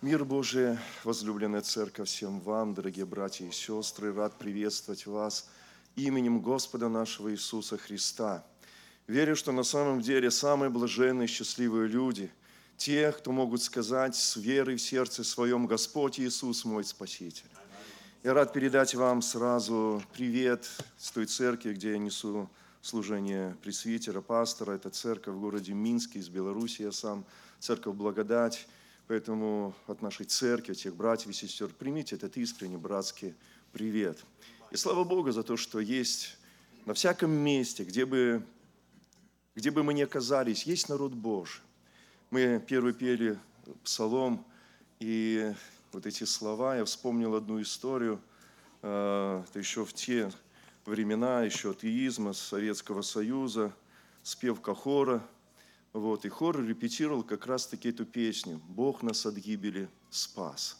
Мир Божий, возлюбленная церковь, всем вам, дорогие братья и сестры, рад приветствовать вас именем Господа нашего Иисуса Христа. Верю, что на самом деле самые блаженные, счастливые люди, те, кто могут сказать с верой в сердце своем, Господь Иисус мой Спаситель. Я рад передать вам сразу привет с той церкви, где я несу служение пресвитера, пастора. Это церковь в городе Минске из Беларуси, я сам, церковь Благодать. Поэтому от нашей церкви, от всех братьев и сестер, примите этот искренний братский привет. И слава Богу за то, что есть на всяком месте, где бы, где бы мы ни оказались, есть народ Божий. Мы первый пели псалом, и вот эти слова, я вспомнил одну историю, э, это еще в те времена, еще атеизма, Советского Союза, спевка хора – вот, и хор репетировал как раз-таки эту песню «Бог нас от гибели спас».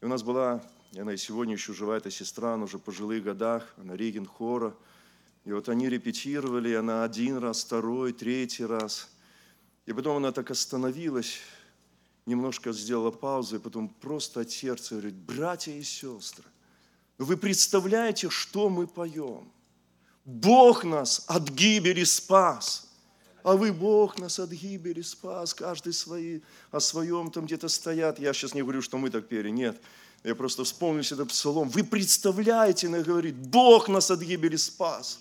И у нас была, она и сегодня еще жива, эта сестра, она уже в пожилых годах, она реген хора. И вот они репетировали, она один раз, второй, третий раз. И потом она так остановилась, немножко сделала паузу, и потом просто от сердца говорит, братья и сестры, вы представляете, что мы поем? Бог нас от гибели спас – а вы, Бог нас от гибели спас, каждый свои, о своем там где-то стоят. Я сейчас не говорю, что мы так пели, нет. Я просто вспомнил этот псалом. Вы представляете, она говорит, Бог нас от гибели спас.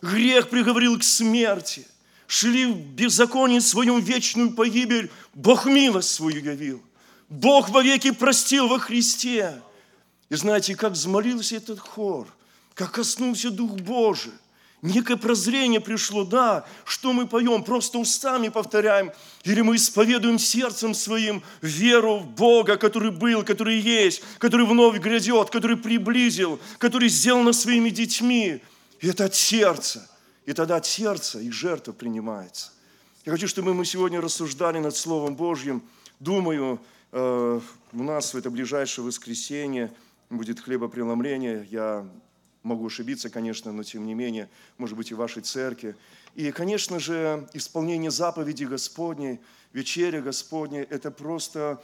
Грех приговорил к смерти. Шли в беззаконии своем вечную погибель. Бог милость свою явил. Бог вовеки простил во Христе. И знаете, как взмолился этот хор, как коснулся Дух Божий, Некое прозрение пришло, да, что мы поем, просто устами повторяем, или мы исповедуем сердцем своим веру в Бога, который был, который есть, который вновь грядет, который приблизил, который сделал нас своими детьми. И это от сердца. И тогда от сердца и жертва принимается. Я хочу, чтобы мы сегодня рассуждали над Словом Божьим. Думаю, э, у нас в это ближайшее воскресенье будет хлебопреломление. Я Могу ошибиться, конечно, но тем не менее, может быть, и в вашей церкви. И, конечно же, исполнение заповеди Господней, вечеря Господня – это просто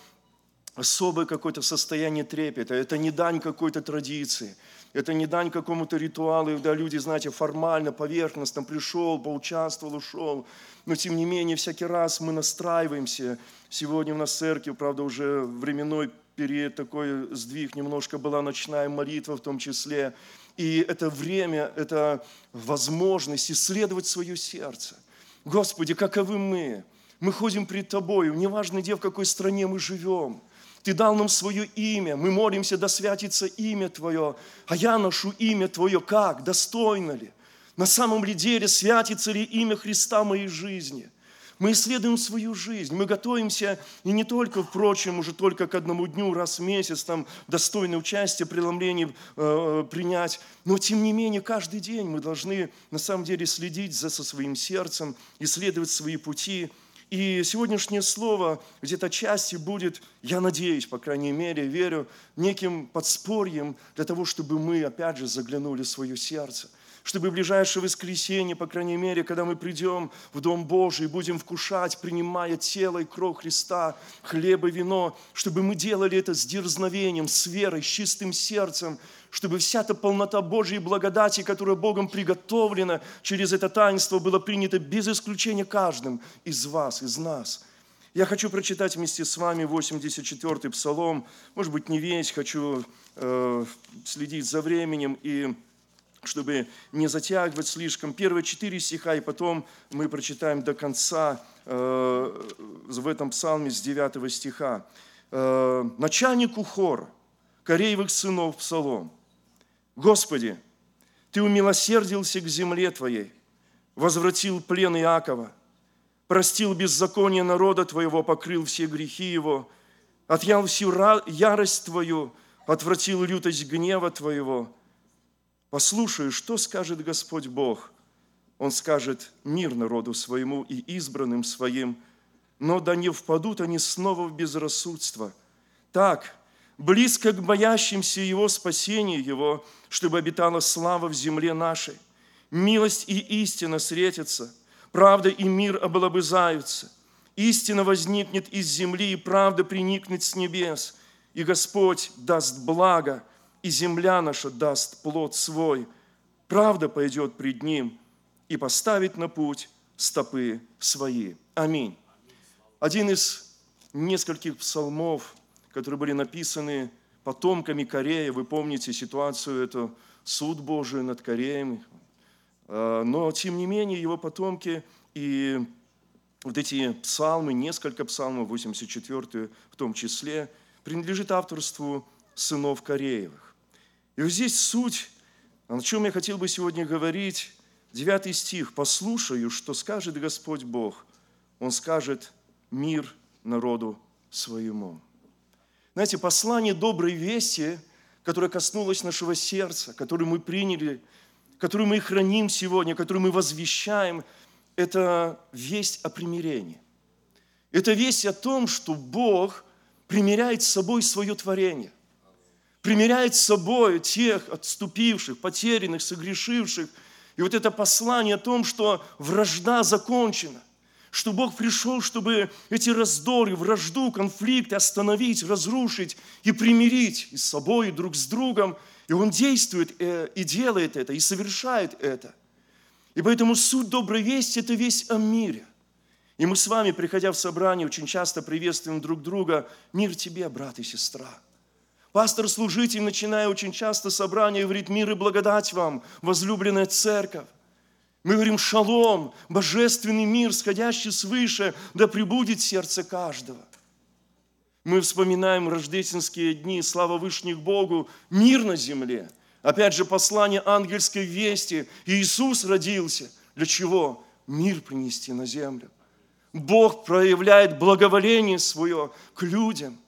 особое какое-то состояние трепета. Это не дань какой-то традиции. Это не дань какому-то ритуалу, когда люди, знаете, формально, поверхностно пришел, поучаствовал, ушел. Но, тем не менее, всякий раз мы настраиваемся. Сегодня у нас церковь, правда, уже временной период такой сдвиг, немножко была ночная молитва в том числе. И это время, это возможность исследовать свое сердце. Господи, каковы мы? Мы ходим пред Тобою, неважно, где, в какой стране мы живем. Ты дал нам свое имя, мы молимся, да святится имя Твое, а я ношу имя Твое как? Достойно ли? На самом ли деле святится ли имя Христа моей жизни – мы исследуем свою жизнь, мы готовимся, и не только, впрочем, уже только к одному дню, раз в месяц, там, достойное участие, преломление э, принять, но тем не менее каждый день мы должны на самом деле следить за со своим сердцем, исследовать свои пути, и сегодняшнее слово где-то части будет, я надеюсь, по крайней мере, верю, неким подспорьем для того, чтобы мы, опять же, заглянули в свое сердце – чтобы в ближайшее воскресенье, по крайней мере, когда мы придем в Дом Божий, будем вкушать, принимая тело и кровь Христа, хлеб и вино, чтобы мы делали это с дерзновением, с верой, с чистым сердцем, чтобы вся эта полнота Божьей благодати, которая Богом приготовлена через это таинство, была принята без исключения каждым из вас, из нас. Я хочу прочитать вместе с вами 84-й псалом, может быть, не весь, хочу э, следить за временем и чтобы не затягивать слишком. Первые четыре стиха, и потом мы прочитаем до конца э, в этом псалме с 9 стиха. Э, «Начальнику хора, Кореевых сынов псалом, Господи, Ты умилосердился к земле Твоей, возвратил плен Иакова, простил беззаконие народа Твоего, покрыл все грехи его, отъял всю ярость Твою, отвратил лютость гнева Твоего, Послушаю, что скажет Господь Бог. Он скажет мир народу своему и избранным своим, но да не впадут они снова в безрассудство. Так, близко к боящимся Его спасения Его, чтобы обитала слава в земле нашей. Милость и истина встретятся, правда и мир облобызаются. истина возникнет из земли, и правда приникнет с небес. И Господь даст благо, и земля наша даст плод свой. Правда пойдет пред Ним и поставит на путь стопы свои. Аминь. Один из нескольких псалмов, которые были написаны потомками Корея, вы помните ситуацию эту, суд Божий над Кореем, а, но, тем не менее, его потомки и вот эти псалмы, несколько псалмов, 84 в том числе, принадлежит авторству сынов Кореевых. И вот здесь суть, о чем я хотел бы сегодня говорить, 9 стих. «Послушаю, что скажет Господь Бог. Он скажет мир народу своему». Знаете, послание доброй вести, которое коснулось нашего сердца, которое мы приняли, которое мы храним сегодня, которое мы возвещаем, это весть о примирении. Это весть о том, что Бог примиряет с собой свое творение, примиряет с собой тех отступивших, потерянных, согрешивших. И вот это послание о том, что вражда закончена, что Бог пришел, чтобы эти раздоры, вражду, конфликты остановить, разрушить и примирить и с собой, и друг с другом. И Он действует э, и делает это, и совершает это. И поэтому суть доброй вести – это весь о мире. И мы с вами, приходя в собрание, очень часто приветствуем друг друга. Мир тебе, брат и сестра. Пастор-служитель, начиная очень часто собрание, говорит, мир и благодать вам, возлюбленная церковь. Мы говорим шалом, божественный мир, сходящий свыше, да пребудет сердце каждого. Мы вспоминаем рождественские дни, слава Вышних Богу, мир на земле. Опять же, послание ангельской вести. Иисус родился. Для чего? Мир принести на землю. Бог проявляет благоволение свое к людям.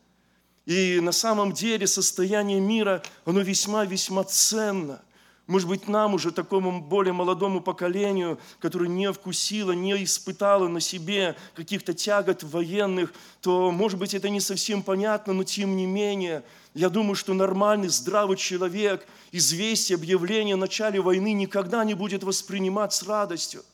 И на самом деле состояние мира, оно весьма-весьма ценно – может быть, нам уже, такому более молодому поколению, которое не вкусило, не испытало на себе каких-то тягот военных, то, может быть, это не совсем понятно, но тем не менее, я думаю, что нормальный, здравый человек известие, объявление о начале войны никогда не будет воспринимать с радостью.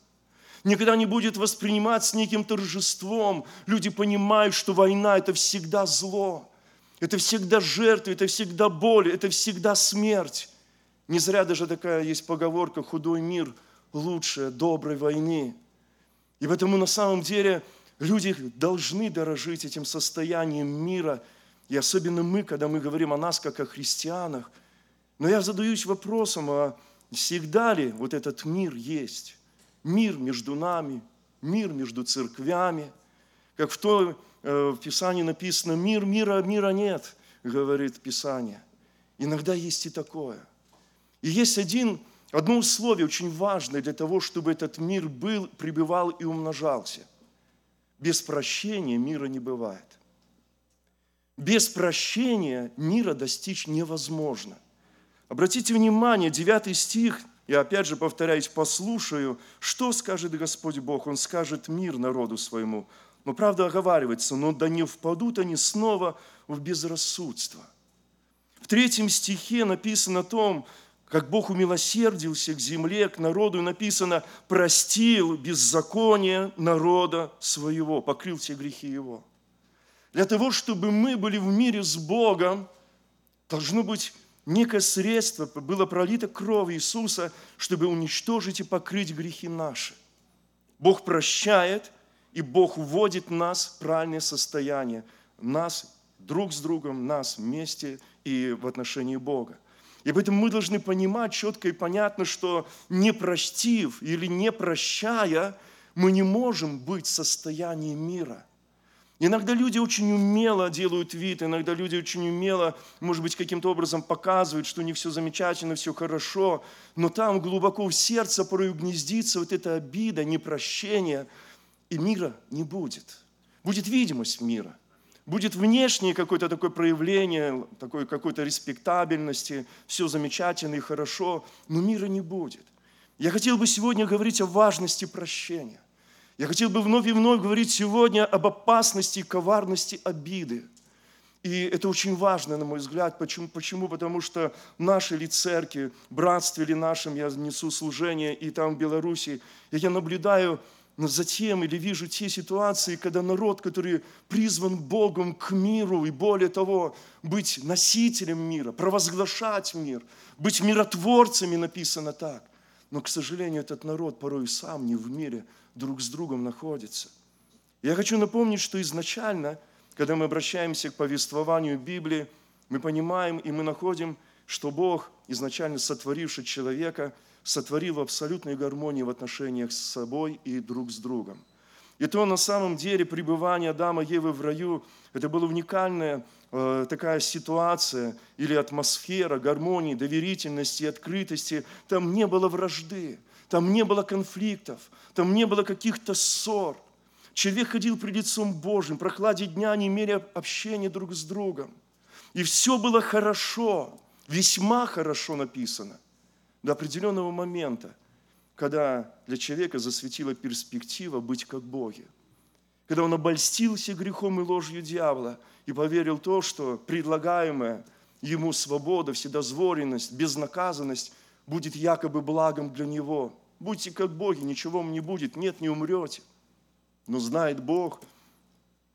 Никогда не будет воспринимать с неким торжеством. Люди понимают, что война – это всегда зло, это всегда жертва, это всегда боль, это всегда смерть. Не зря даже такая есть поговорка «худой мир лучше доброй войны». И поэтому на самом деле люди должны дорожить этим состоянием мира. И особенно мы, когда мы говорим о нас, как о христианах. Но я задаюсь вопросом, а всегда ли вот этот мир есть? Мир между нами, мир между церквями. Как в том э, в Писании написано, мир, мира, мира нет, говорит Писание. Иногда есть и такое – и есть один, одно условие очень важное для того, чтобы этот мир был, пребывал и умножался. Без прощения мира не бывает. Без прощения мира достичь невозможно. Обратите внимание, 9 стих, я опять же повторяюсь, послушаю, что скажет Господь Бог. Он скажет мир народу своему. Но правда оговаривается, но да не впадут они снова в безрассудство. В третьем стихе написано о том, как Бог умилосердился к земле, к народу, и написано, простил беззаконие народа своего, покрыл все грехи его. Для того, чтобы мы были в мире с Богом, должно быть некое средство, было пролито кровь Иисуса, чтобы уничтожить и покрыть грехи наши. Бог прощает, и Бог вводит нас в правильное состояние. Нас друг с другом, нас вместе и в отношении Бога. И поэтому мы должны понимать четко и понятно, что не простив или не прощая, мы не можем быть в состоянии мира. Иногда люди очень умело делают вид, иногда люди очень умело, может быть, каким-то образом показывают, что них все замечательно, все хорошо, но там глубоко в сердце порой гнездится вот эта обида, непрощение, и мира не будет. Будет видимость мира – будет внешнее какое-то такое проявление, такой какой-то респектабельности, все замечательно и хорошо, но мира не будет. Я хотел бы сегодня говорить о важности прощения. Я хотел бы вновь и вновь говорить сегодня об опасности коварности обиды. И это очень важно, на мой взгляд. Почему? Почему? Потому что наши ли церкви, братстве ли нашем, я несу служение, и там в Беларуси, я наблюдаю но затем или вижу те ситуации, когда народ, который призван Богом к миру и более того, быть носителем мира, провозглашать мир, быть миротворцами, написано так. Но, к сожалению, этот народ порой сам не в мире друг с другом находится. Я хочу напомнить, что изначально, когда мы обращаемся к повествованию Библии, мы понимаем и мы находим, что Бог, изначально сотворивший человека – сотворил в абсолютной гармонии в отношениях с собой и друг с другом. И то на самом деле пребывание Адама и Евы в раю, это была уникальная э, такая ситуация или атмосфера гармонии, доверительности, открытости. Там не было вражды, там не было конфликтов, там не было каких-то ссор. Человек ходил пред лицом Божьим, прохладе дня, не имели общения друг с другом. И все было хорошо, весьма хорошо написано – до определенного момента, когда для человека засветила перспектива быть как Боги. Когда он обольстился грехом и ложью дьявола и поверил то, что предлагаемая ему свобода, вседозволенность, безнаказанность будет якобы благом для него. Будьте как боги, ничего вам не будет, нет, не умрете. Но знает Бог.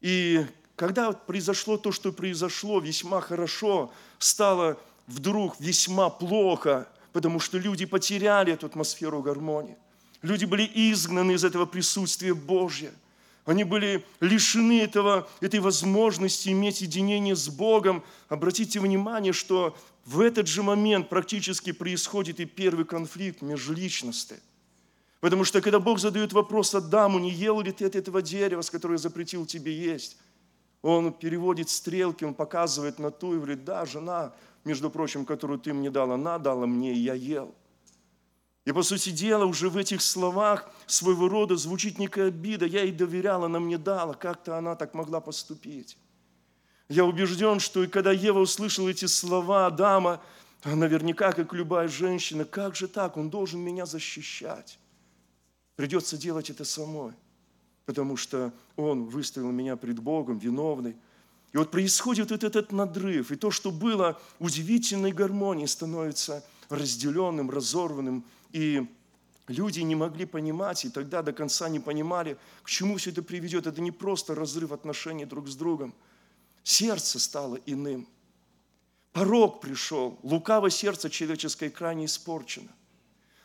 И когда произошло то, что произошло, весьма хорошо, стало вдруг весьма плохо, потому что люди потеряли эту атмосферу гармонии. Люди были изгнаны из этого присутствия Божьего. Они были лишены этого, этой возможности иметь единение с Богом. Обратите внимание, что в этот же момент практически происходит и первый конфликт межличностей. Потому что когда Бог задает вопрос Адаму, не ел ли ты от этого дерева, с которого я запретил тебе есть, он переводит стрелки, он показывает на ту и говорит, да, жена, между прочим, которую ты мне дал, она дала мне, и я ел. И, по сути дела, уже в этих словах своего рода звучит некая обида. Я ей доверяла, она мне дала. Как-то она так могла поступить. Я убежден, что и когда Ева услышала эти слова Адама, наверняка, как любая женщина, как же так, он должен меня защищать. Придется делать это самой, потому что он выставил меня пред Богом виновной – и вот происходит вот этот надрыв, и то, что было удивительной гармонией, становится разделенным, разорванным, и люди не могли понимать, и тогда до конца не понимали, к чему все это приведет. Это не просто разрыв отношений друг с другом. Сердце стало иным. Порог пришел, лукаво сердце человеческое крайне испорчено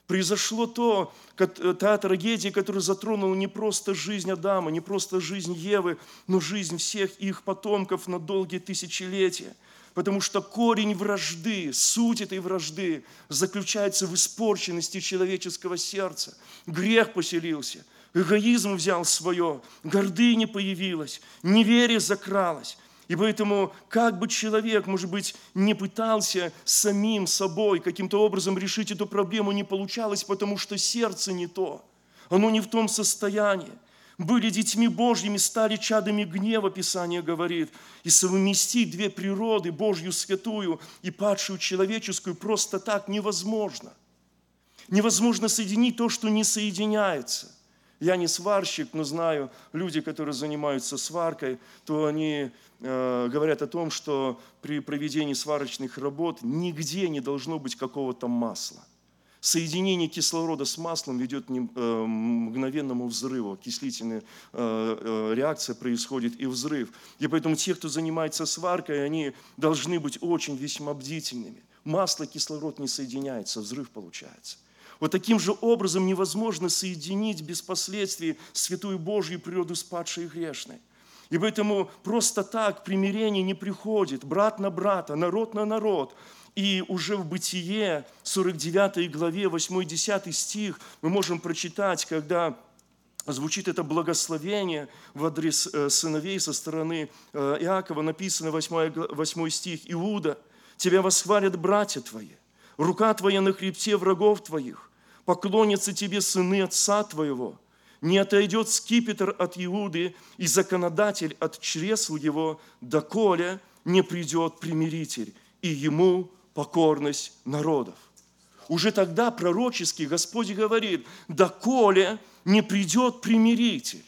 произошло то, та трагедия, которая затронула не просто жизнь Адама, не просто жизнь Евы, но жизнь всех их потомков на долгие тысячелетия. Потому что корень вражды, суть этой вражды заключается в испорченности человеческого сердца. Грех поселился, эгоизм взял свое, гордыня появилась, неверие закралось. И поэтому, как бы человек, может быть, не пытался самим собой каким-то образом решить эту проблему, не получалось, потому что сердце не то. Оно не в том состоянии. Были детьми Божьими, стали чадами гнева, Писание говорит. И совместить две природы, Божью святую и падшую человеческую, просто так невозможно. Невозможно соединить то, что не соединяется. Я не сварщик, но знаю, люди, которые занимаются сваркой, то они э, говорят о том, что при проведении сварочных работ нигде не должно быть какого-то масла. Соединение кислорода с маслом ведет к э, мгновенному взрыву, окислительная э, э, реакция происходит и взрыв. И поэтому те, кто занимается сваркой, они должны быть очень весьма бдительными. Масло и кислород не соединяются, взрыв получается. Вот таким же образом невозможно соединить без последствий святую Божью природу с падшей и грешной. И поэтому просто так примирение не приходит, брат на брата, народ на народ. И уже в Бытие, 49 главе, 8-10 стих, мы можем прочитать, когда звучит это благословение в адрес э, сыновей со стороны э, Иакова, написано 8, 8 стих, «Иуда, тебя восхвалят братья твои, рука твоя на хребте врагов твоих, поклонятся тебе сыны отца твоего. Не отойдет скипетр от Иуды и законодатель от чресл его, доколе не придет примиритель, и ему покорность народов. Уже тогда пророчески Господь говорит, доколе не придет примиритель.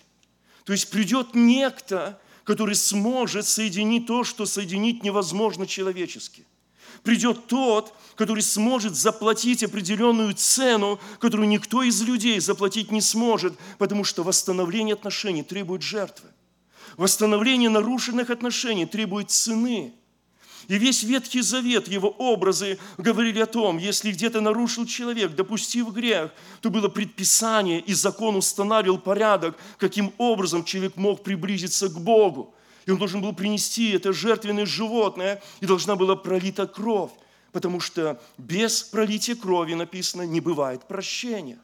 То есть придет некто, который сможет соединить то, что соединить невозможно человечески. Придет тот, который сможет заплатить определенную цену, которую никто из людей заплатить не сможет, потому что восстановление отношений требует жертвы. Восстановление нарушенных отношений требует цены. И весь Ветхий Завет, его образы говорили о том, если где-то нарушил человек, допустив грех, то было предписание, и закон устанавливал порядок, каким образом человек мог приблизиться к Богу. И он должен был принести это жертвенное животное, и должна была пролита кровь, потому что без пролития крови, написано, не бывает прощения.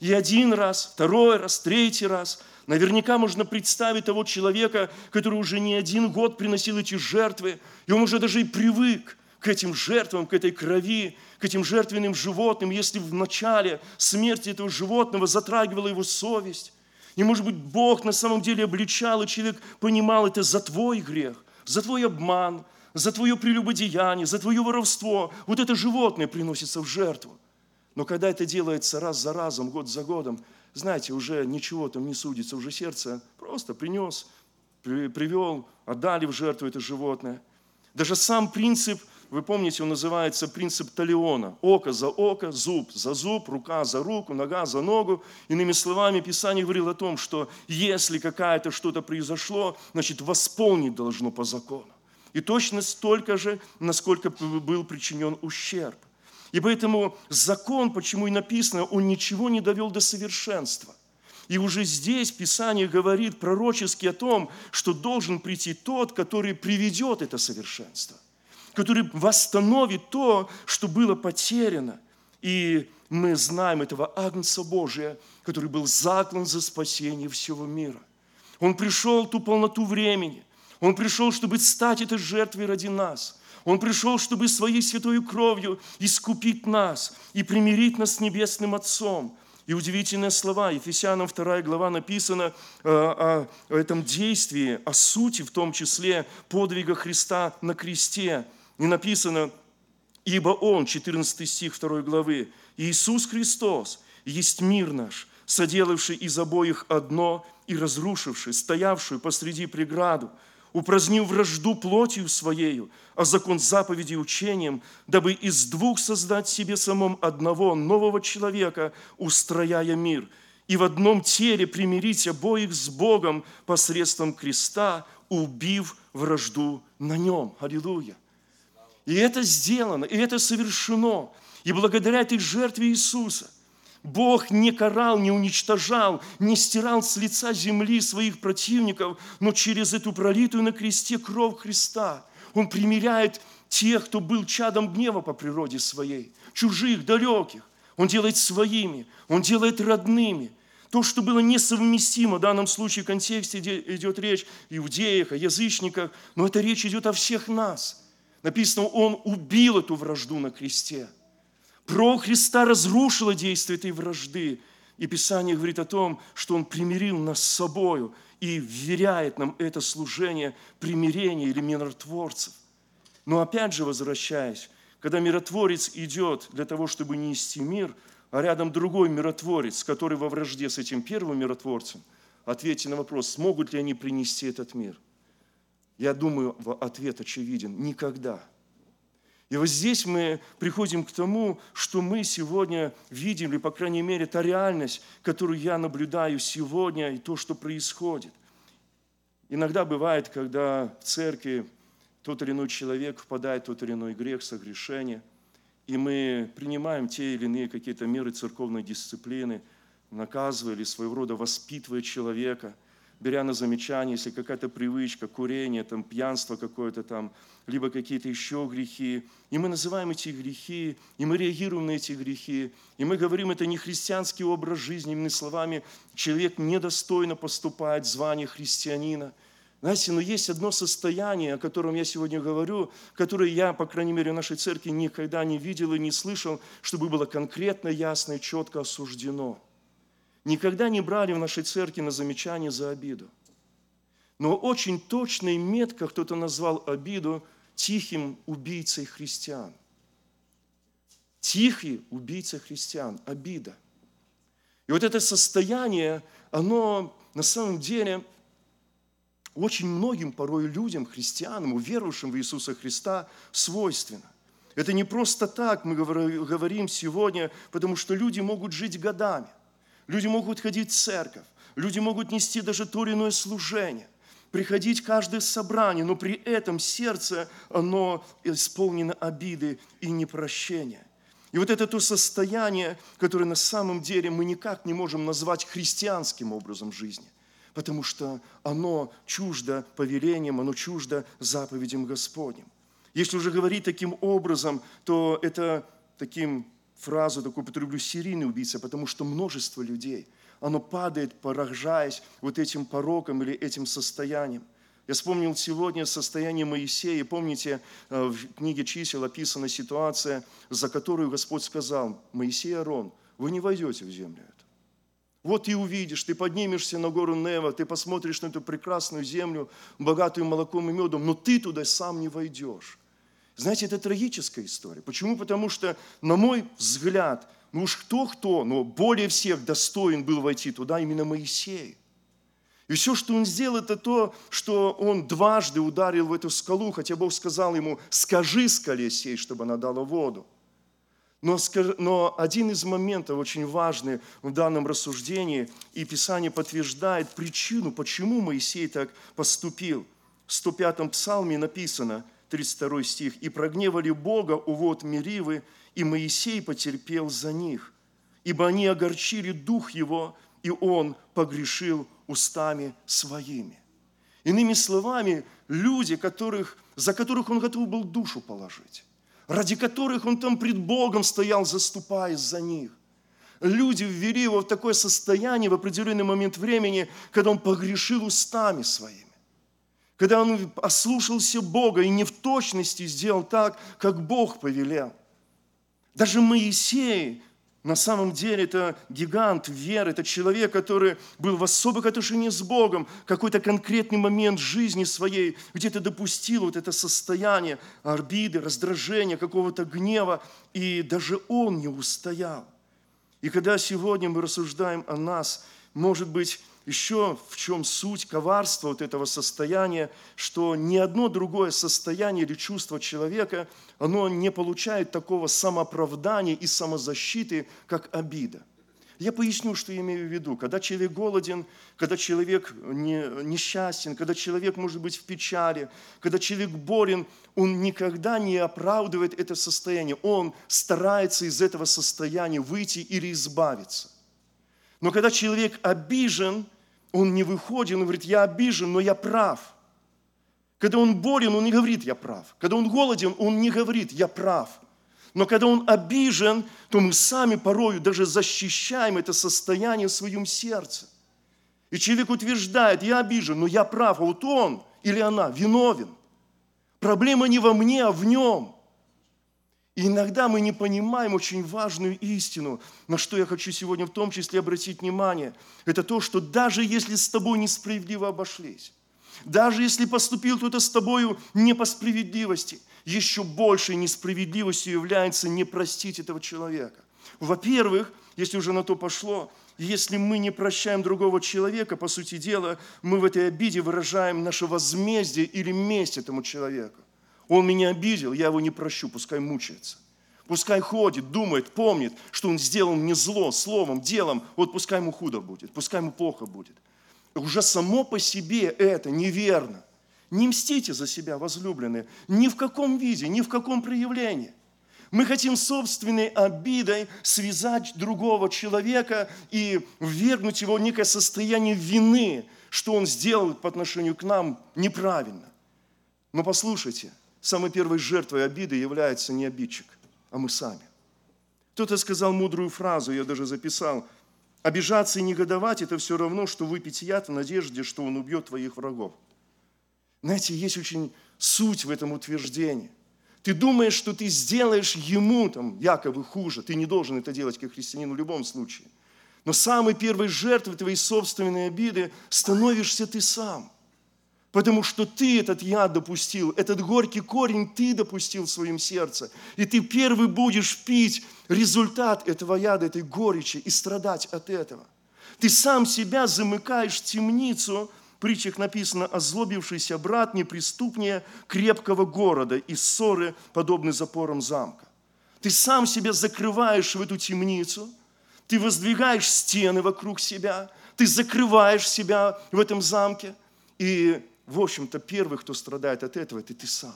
И один раз, второй раз, третий раз – Наверняка можно представить того человека, который уже не один год приносил эти жертвы, и он уже даже и привык к этим жертвам, к этой крови, к этим жертвенным животным, если в начале смерти этого животного затрагивала его совесть. И, может быть, Бог на самом деле обличал, и человек понимал это за твой грех, за твой обман, за твое прелюбодеяние, за твое воровство. Вот это животное приносится в жертву. Но когда это делается раз за разом, год за годом, знаете, уже ничего там не судится, уже сердце просто принес, привел, отдали в жертву это животное. Даже сам принцип, вы помните, он называется принцип талиона. Око за око, зуб за зуб, рука за руку, нога за ногу. Иными словами, Писание говорило о том, что если какая-то что-то произошло, значит, восполнить должно по закону. И точно столько же, насколько был причинен ущерб. И поэтому закон, почему и написано, он ничего не довел до совершенства. И уже здесь Писание говорит пророчески о том, что должен прийти тот, который приведет это совершенство, который восстановит то, что было потеряно. И мы знаем этого Агнца Божия, который был заклан за спасение всего мира. Он пришел ту полноту времени. Он пришел, чтобы стать этой жертвой ради нас – он пришел, чтобы своей святой кровью искупить нас и примирить нас с Небесным Отцом. И удивительные слова, Ефесянам 2 глава написано э, о, этом действии, о сути, в том числе подвига Христа на кресте. И написано, ибо Он, 14 стих 2 главы, Иисус Христос есть мир наш, соделавший из обоих одно и разрушивший, стоявшую посреди преграду, упразднил вражду плотью своею, а закон заповеди учением, дабы из двух создать себе самом одного нового человека, устрояя мир, и в одном теле примирить обоих с Богом посредством креста, убив вражду на нем. Аллилуйя! И это сделано, и это совершено. И благодаря этой жертве Иисуса Бог не карал, не уничтожал, не стирал с лица земли своих противников, но через эту пролитую на кресте кровь Христа Он примиряет тех, кто был чадом гнева по природе своей, чужих, далеких. Он делает своими, Он делает родными. То, что было несовместимо, в данном случае в контексте идет речь о иудеях, о язычниках, но это речь идет о всех нас. Написано, Он убил эту вражду на кресте – Кровь Христа разрушила действие этой вражды. И Писание говорит о том, что Он примирил нас с собою и вверяет нам это служение примирения или миротворцев. Но опять же, возвращаясь, когда миротворец идет для того, чтобы нести мир, а рядом другой миротворец, который во вражде с этим первым миротворцем, ответьте на вопрос, смогут ли они принести этот мир. Я думаю, ответ очевиден – никогда – и вот здесь мы приходим к тому, что мы сегодня видим, или, по крайней мере, та реальность, которую я наблюдаю сегодня, и то, что происходит. Иногда бывает, когда в церкви тот или иной человек впадает в тот или иной грех, согрешение, и мы принимаем те или иные какие-то меры церковной дисциплины, наказывая или своего рода воспитывая человека – беря на замечание, если какая-то привычка, курение, там, пьянство какое-то там, либо какие-то еще грехи. И мы называем эти грехи, и мы реагируем на эти грехи. И мы говорим, это не христианский образ жизни, иными словами, человек недостойно поступает звание христианина. Знаете, но есть одно состояние, о котором я сегодня говорю, которое я, по крайней мере, в нашей церкви никогда не видел и не слышал, чтобы было конкретно, ясно и четко осуждено – никогда не брали в нашей церкви на замечание за обиду. Но очень точно и метко кто-то назвал обиду тихим убийцей христиан. Тихий убийца христиан, обида. И вот это состояние, оно на самом деле очень многим порой людям, христианам, уверовавшим в Иисуса Христа, свойственно. Это не просто так мы говорим сегодня, потому что люди могут жить годами. Люди могут ходить в церковь. Люди могут нести даже то или иное служение приходить каждое собрание, но при этом сердце, оно исполнено обиды и непрощения. И вот это то состояние, которое на самом деле мы никак не можем назвать христианским образом жизни, потому что оно чуждо повелением, оно чуждо заповедям Господним. Если уже говорить таким образом, то это таким фразу такую употреблю серийный убийца, потому что множество людей, оно падает, поражаясь вот этим пороком или этим состоянием. Я вспомнил сегодня состояние Моисея. Помните, э, в книге чисел описана ситуация, за которую Господь сказал, Моисей Арон, вы не войдете в землю эту. Вот и увидишь, ты поднимешься на гору Нева, ты посмотришь на эту прекрасную землю, богатую молоком и медом, но ты туда сам не войдешь. Знаете, это трагическая история. Почему? Потому что, на мой взгляд, ну уж кто-кто, но более всех достоин был войти туда именно Моисей. И все, что он сделал, это то, что он дважды ударил в эту скалу, хотя Бог сказал ему, скажи скале сей, чтобы она дала воду. Но, но один из моментов очень важный в данном рассуждении, и Писание подтверждает причину, почему Моисей так поступил. В 105-м псалме написано – 32 стих, «И прогневали Бога у вод Меривы, и Моисей потерпел за них, ибо они огорчили дух его, и он погрешил устами своими». Иными словами, люди, которых, за которых он готов был душу положить, ради которых он там пред Богом стоял, заступаясь за них, люди ввели его в такое состояние в определенный момент времени, когда он погрешил устами своими когда он ослушался Бога и не в точности сделал так, как Бог повелел. Даже Моисей, на самом деле, это гигант веры, это человек, который был в особых отношениях с Богом, какой-то конкретный момент жизни своей, где-то допустил вот это состояние орбиды, раздражения, какого-то гнева, и даже он не устоял. И когда сегодня мы рассуждаем о нас, может быть, еще в чем суть коварства вот этого состояния, что ни одно другое состояние или чувство человека, оно не получает такого самооправдания и самозащиты, как обида. Я поясню, что я имею в виду. Когда человек голоден, когда человек несчастен, когда человек может быть в печали, когда человек болен, он никогда не оправдывает это состояние. Он старается из этого состояния выйти или избавиться. Но когда человек обижен, он не выходит, он говорит, я обижен, но я прав. Когда он болен, он не говорит, я прав. Когда он голоден, он не говорит, я прав. Но когда он обижен, то мы сами порою даже защищаем это состояние в своем сердце. И человек утверждает, я обижен, но я прав, а вот он или она виновен. Проблема не во мне, а в нем. И иногда мы не понимаем очень важную истину, на что я хочу сегодня в том числе обратить внимание. Это то, что даже если с тобой несправедливо обошлись, даже если поступил кто-то с тобою не по справедливости, еще большей несправедливостью является не простить этого человека. Во-первых, если уже на то пошло, если мы не прощаем другого человека, по сути дела, мы в этой обиде выражаем наше возмездие или месть этому человеку. Он меня обидел, я его не прощу, пускай мучается. Пускай ходит, думает, помнит, что он сделал мне зло словом, делом. Вот пускай ему худо будет, пускай ему плохо будет. Уже само по себе это неверно. Не мстите за себя, возлюбленные, ни в каком виде, ни в каком проявлении. Мы хотим собственной обидой связать другого человека и ввергнуть его в некое состояние вины, что он сделал по отношению к нам неправильно. Но послушайте – самой первой жертвой обиды является не обидчик, а мы сами. Кто-то сказал мудрую фразу, я даже записал, обижаться и негодовать – это все равно, что выпить яд в надежде, что он убьет твоих врагов. Знаете, есть очень суть в этом утверждении. Ты думаешь, что ты сделаешь ему там якобы хуже. Ты не должен это делать как христианин в любом случае. Но самой первой жертвой твоей собственной обиды становишься ты сам – Потому что ты этот яд допустил, этот горький корень ты допустил в своем сердце. И ты первый будешь пить результат этого яда, этой горечи и страдать от этого. Ты сам себя замыкаешь в темницу, притчах написано, озлобившийся брат неприступнее крепкого города, и ссоры подобны запорам замка. Ты сам себя закрываешь в эту темницу, ты воздвигаешь стены вокруг себя, ты закрываешь себя в этом замке. И, в общем-то, первый, кто страдает от этого, это ты сам.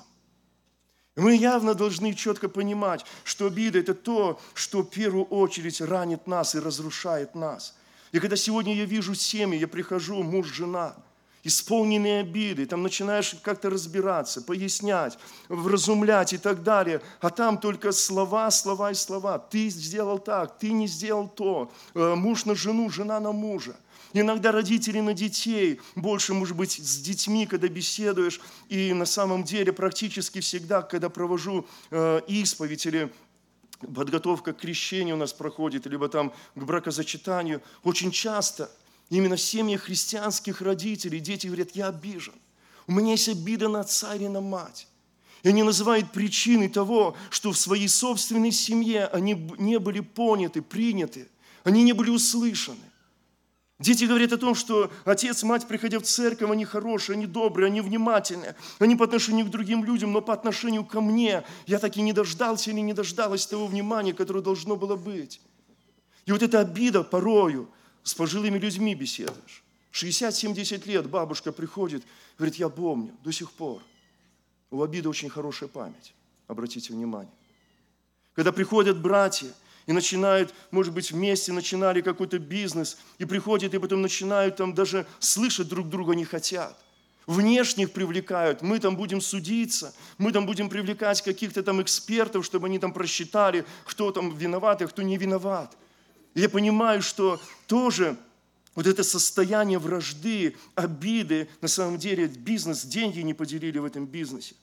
Мы явно должны четко понимать, что обида – это то, что в первую очередь ранит нас и разрушает нас. И когда сегодня я вижу семьи, я прихожу, муж, жена, исполненные обиды, там начинаешь как-то разбираться, пояснять, вразумлять и так далее, а там только слова, слова и слова. Ты сделал так, ты не сделал то, э, муж на жену, жена на мужа – Иногда родители на детей, больше, может быть, с детьми, когда беседуешь. И на самом деле практически всегда, когда провожу э, исповедь или подготовка к крещению у нас проходит, либо там к бракозачитанию, очень часто именно в семьях христианских родителей дети говорят, я обижен. У меня есть обида на отца или на мать. И они называют причиной того, что в своей собственной семье они не были поняты, приняты, они не были услышаны. Дети говорят о том, что отец, мать, приходя в церковь, они хорошие, они добрые, они внимательные. Они по отношению к другим людям, но по отношению ко мне я так и не дождался или не дождалась того внимания, которое должно было быть. И вот эта обида порою с пожилыми людьми беседуешь. 60-70 лет бабушка приходит, говорит, я помню до сих пор. У обиды очень хорошая память, обратите внимание. Когда приходят братья, и начинают, может быть, вместе начинали какой-то бизнес, и приходят, и потом начинают там даже слышать друг друга не хотят. Внешних привлекают, мы там будем судиться, мы там будем привлекать каких-то там экспертов, чтобы они там просчитали, кто там виноват, а кто не виноват. И я понимаю, что тоже вот это состояние вражды, обиды, на самом деле бизнес, деньги не поделили в этом бизнесе.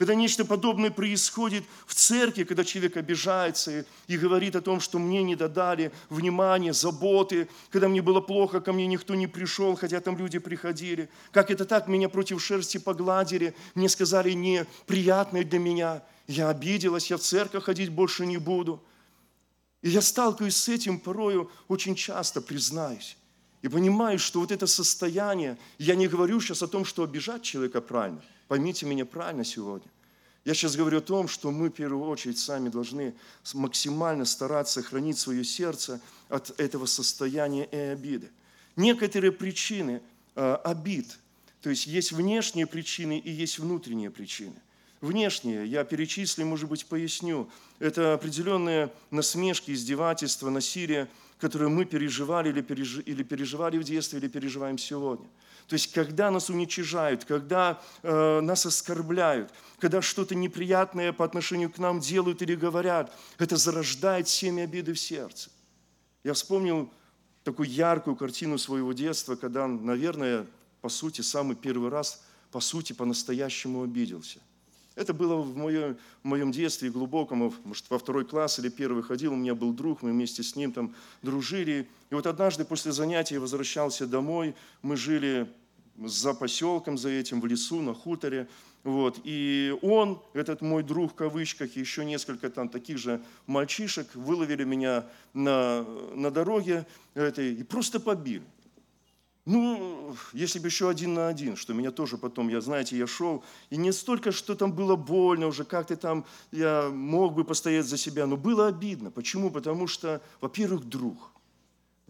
Когда нечто подобное происходит в церкви, когда человек обижается и, говорит о том, что мне не додали внимания, заботы, когда мне было плохо, ко мне никто не пришел, хотя там люди приходили. Как это так, меня против шерсти погладили, мне сказали неприятное для меня. Я обиделась, я в церковь ходить больше не буду. И я сталкиваюсь с этим порою очень часто, признаюсь. И понимаю, что вот это состояние, я не говорю сейчас о том, что обижать человека правильно – Поймите меня правильно сегодня. Я сейчас говорю о том, что мы в первую очередь сами должны максимально стараться хранить свое сердце от этого состояния и обиды. Некоторые причины э, обид, то есть есть внешние причины и есть внутренние причины. Внешние, я перечислю, может быть, поясню. Это определенные насмешки, издевательства, насилие, которые мы переживали или, переживали в детстве, или переживаем сегодня – то есть, когда нас уничижают, когда э, нас оскорбляют, когда что-то неприятное по отношению к нам делают или говорят, это зарождает семя обиды в сердце. Я вспомнил такую яркую картину своего детства, когда, наверное, по сути, самый первый раз, по сути, по-настоящему обиделся. Это было в моем, в моем детстве глубоком, может, во второй класс или первый ходил, у меня был друг, мы вместе с ним там дружили. И вот однажды после занятия я возвращался домой, мы жили за поселком, за этим, в лесу, на хуторе. Вот. И он, этот мой друг в кавычках, и еще несколько там таких же мальчишек выловили меня на, на дороге этой и просто побили. Ну, если бы еще один на один, что меня тоже потом, я, знаете, я шел, и не столько, что там было больно уже, как-то там я мог бы постоять за себя, но было обидно. Почему? Потому что, во-первых, друг –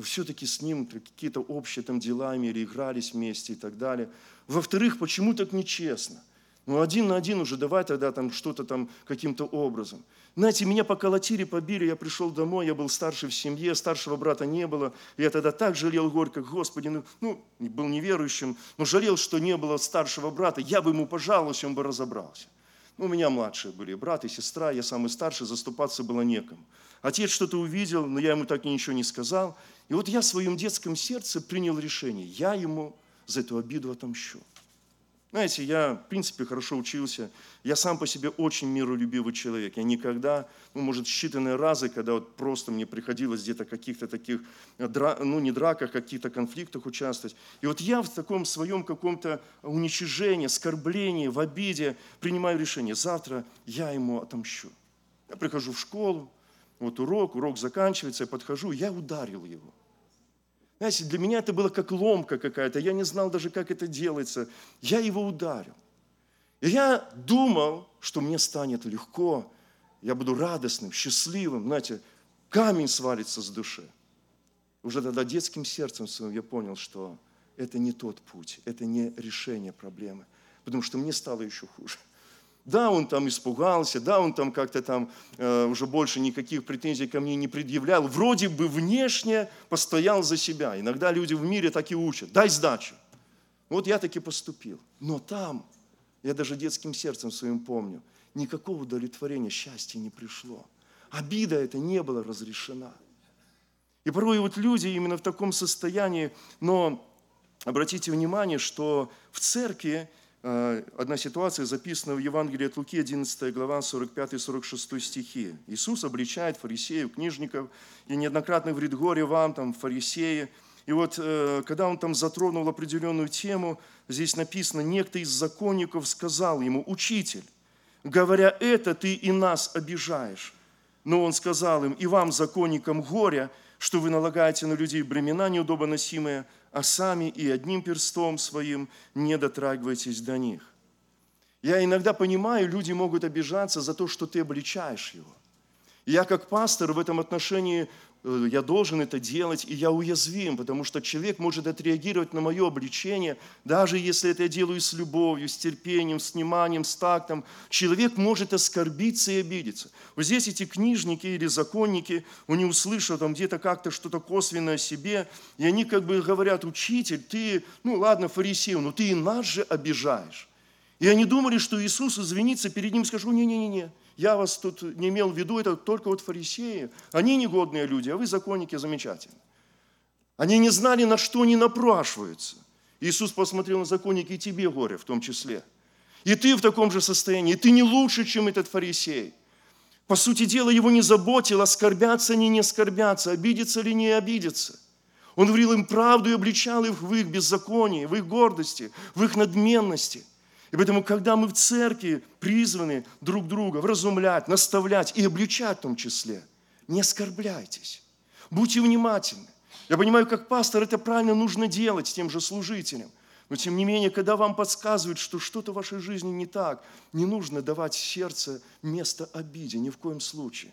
все-таки с ним какие-то общие там дела имели, игрались вместе и так далее. Во-вторых, почему так нечестно? Ну, один на один уже давай тогда там что-то там каким-то образом. Знаете, меня поколотили, побили, я пришел домой, я был старший в семье, старшего брата не было. Я тогда так жалел горько, Господи, ну, ну был неверующим, но жалел, что не было старшего брата. Я бы ему пожаловался, он бы разобрался. Ну, у меня младшие были, брат и сестра, я самый старший, заступаться было некому. Отец что-то увидел, но я ему так ничего не сказал. И вот я в своем детском сердце принял решение, я ему за эту обиду отомщу. Знаете, я, в принципе, хорошо учился. Я сам по себе очень миролюбивый человек. Я никогда, ну, может, считанные разы, когда вот просто мне приходилось где-то каких-то таких, ну, не драках, а каких-то конфликтах участвовать. И вот я в таком своем каком-то уничижении, оскорблении, в обиде принимаю решение. Завтра я ему отомщу. Я прихожу в школу, вот урок, урок заканчивается, я подхожу, я ударил его. Знаете, для меня это было как ломка какая-то. Я не знал даже, как это делается. Я его ударил. И я думал, что мне станет легко, я буду радостным, счастливым. Знаете, камень свалится с души. Уже тогда детским сердцем своим я понял, что это не тот путь, это не решение проблемы, потому что мне стало еще хуже. Да, он там испугался, да, он там как-то там э, уже больше никаких претензий ко мне не предъявлял. Вроде бы внешне постоял за себя. Иногда люди в мире так и учат. Дай сдачу. Вот я таки поступил. Но там, я даже детским сердцем своим помню, никакого удовлетворения, счастья не пришло. Обида это не была разрешена. И порой вот люди именно в таком состоянии, но обратите внимание, что в церкви одна ситуация записана в Евангелии от Луки, 11 глава, 45-46 стихи. Иисус обличает фарисеев, книжников, и неоднократно говорит, горе вам, там, фарисеи. И вот, э, когда он там затронул определенную тему, здесь написано, некто из законников сказал ему, учитель, говоря это, ты и нас обижаешь. Но он сказал им, и вам, законникам, горе, что вы налагаете на людей бремена неудобно носимые, а сами и одним перстом своим не дотрагиваетесь до них. Я иногда понимаю, люди могут обижаться за то, что ты обличаешь его. Я как пастор в этом отношении я должен это делать, и я уязвим, потому что человек может отреагировать на мое обличение, даже если это я делаю с любовью, с терпением, с вниманием, с тактом. Человек может оскорбиться и обидеться. Вот здесь эти книжники или законники, они услышат там где-то как-то что-то косвенное о себе, и они как бы говорят, учитель, ты, ну ладно, фарисей, но ты и нас же обижаешь. И они думали, что Иисус извинится перед ним и скажет, не-не-не, я вас тут не имел в виду, это только вот фарисеи. Они негодные люди, а вы законники замечательные. Они не знали, на что они напрашиваются. Иисус посмотрел на законники, и тебе горе в том числе. И ты в таком же состоянии, и ты не лучше, чем этот фарисей. По сути дела, его не заботило, скорбятся они, не скорбятся, обидятся ли, не обидятся. Он говорил им правду и обличал их в их беззаконии, в их гордости, в их надменности. И поэтому, когда мы в церкви призваны друг друга вразумлять, наставлять и обличать в том числе, не оскорбляйтесь, будьте внимательны. Я понимаю, как пастор, это правильно нужно делать с тем же служителем. Но тем не менее, когда вам подсказывают, что что-то в вашей жизни не так, не нужно давать сердце место обиде, ни в коем случае.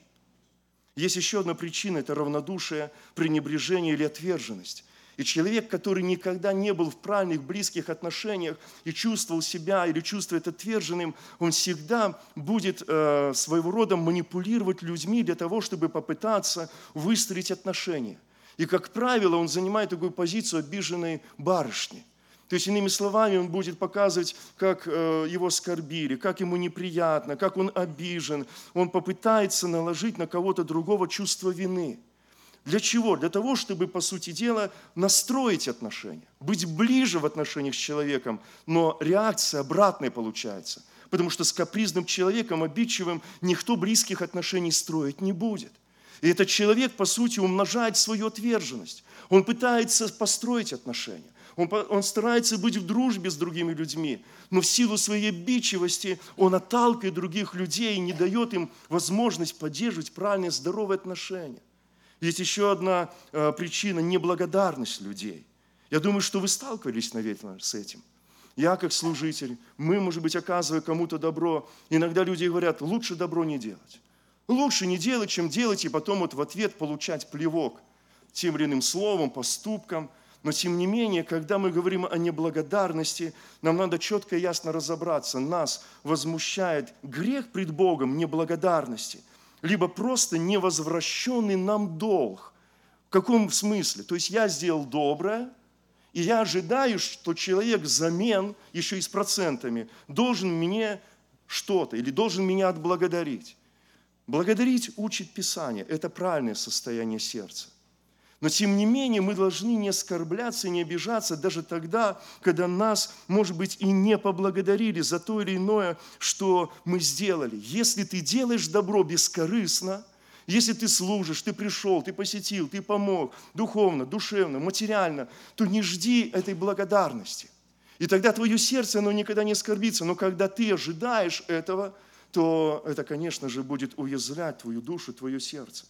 Есть еще одна причина – это равнодушие, пренебрежение или отверженность. И человек, который никогда не был в правильных, близких отношениях и чувствовал себя или чувствует отверженным, он всегда будет э, своего рода манипулировать людьми для того, чтобы попытаться выстроить отношения. И, как правило, он занимает такую позицию обиженной барышни. То есть, иными словами, он будет показывать, как э, его скорбили, как ему неприятно, как он обижен. Он попытается наложить на кого-то другого чувство вины – для чего? Для того, чтобы, по сути дела, настроить отношения, быть ближе в отношениях с человеком, но реакция обратная получается. Потому что с капризным человеком, обидчивым, никто близких отношений строить не будет. И этот человек, по сути, умножает свою отверженность. Он пытается построить отношения. Он, он старается быть в дружбе с другими людьми, но в силу своей обидчивости он отталкивает других людей и не дает им возможность поддерживать правильные, здоровые отношения. Есть еще одна э, причина – неблагодарность людей. Я думаю, что вы сталкивались, наверное, с этим. Я как служитель, мы, может быть, оказывая кому-то добро, иногда люди говорят, лучше добро не делать. Лучше не делать, чем делать, и потом вот в ответ получать плевок тем или иным словом, поступком. Но тем не менее, когда мы говорим о неблагодарности, нам надо четко и ясно разобраться. Нас возмущает грех пред Богом неблагодарности – либо просто невозвращенный нам долг. В каком смысле? То есть я сделал доброе, и я ожидаю, что человек взамен, еще и с процентами, должен мне что-то или должен меня отблагодарить. Благодарить учит Писание. Это правильное состояние сердца. Но тем не менее мы должны не оскорбляться не обижаться даже тогда, когда нас, может быть, и не поблагодарили за то или иное, что мы сделали. Если ты делаешь добро бескорыстно, если ты служишь, ты пришел, ты посетил, ты помог духовно, душевно, материально, то не жди этой благодарности. И тогда твое сердце, оно никогда не оскорбится. Но когда ты ожидаешь этого, то это, конечно же, будет уязвлять твою душу, твое сердце.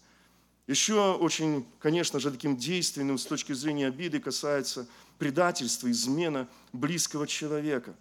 Еще очень, конечно же, таким действенным с точки зрения обиды касается предательства, измена близкого человека.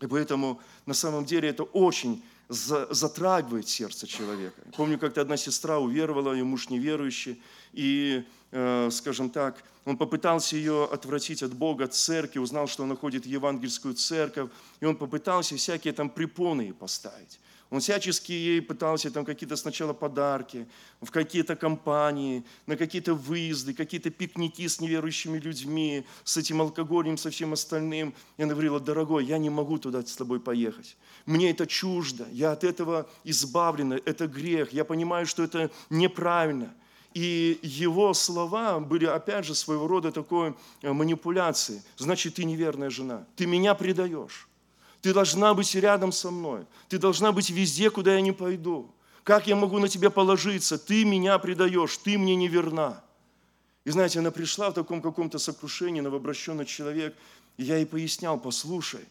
И поэтому на самом деле это очень затрагивает сердце человека. Помню, как-то одна сестра уверовала, ее муж неверующий, и, э, скажем так, он попытался ее отвратить от Бога, от церкви, узнал, что она ходит в евангельскую церковь, и он попытался всякие там препоны ей поставить. Он всячески ей пытался там какие-то сначала подарки, в какие-то компании, на какие-то выезды, какие-то пикники с неверующими людьми, с этим алкоголем, со всем остальным. И она говорила, дорогой, я не могу туда с тобой поехать. Мне это чуждо, я от этого избавлена, это грех, я понимаю, что это неправильно. И его слова были, опять же, своего рода такой э, манипуляцией. Значит, ты неверная жена, ты меня предаешь. Ты должна быть рядом со мной. Ты должна быть везде, куда я не пойду. Как я могу на тебя положиться? Ты меня предаешь, ты мне не верна. И знаете, она пришла в таком каком-то сокрушении, новообращенный человек, и я ей пояснял, послушай,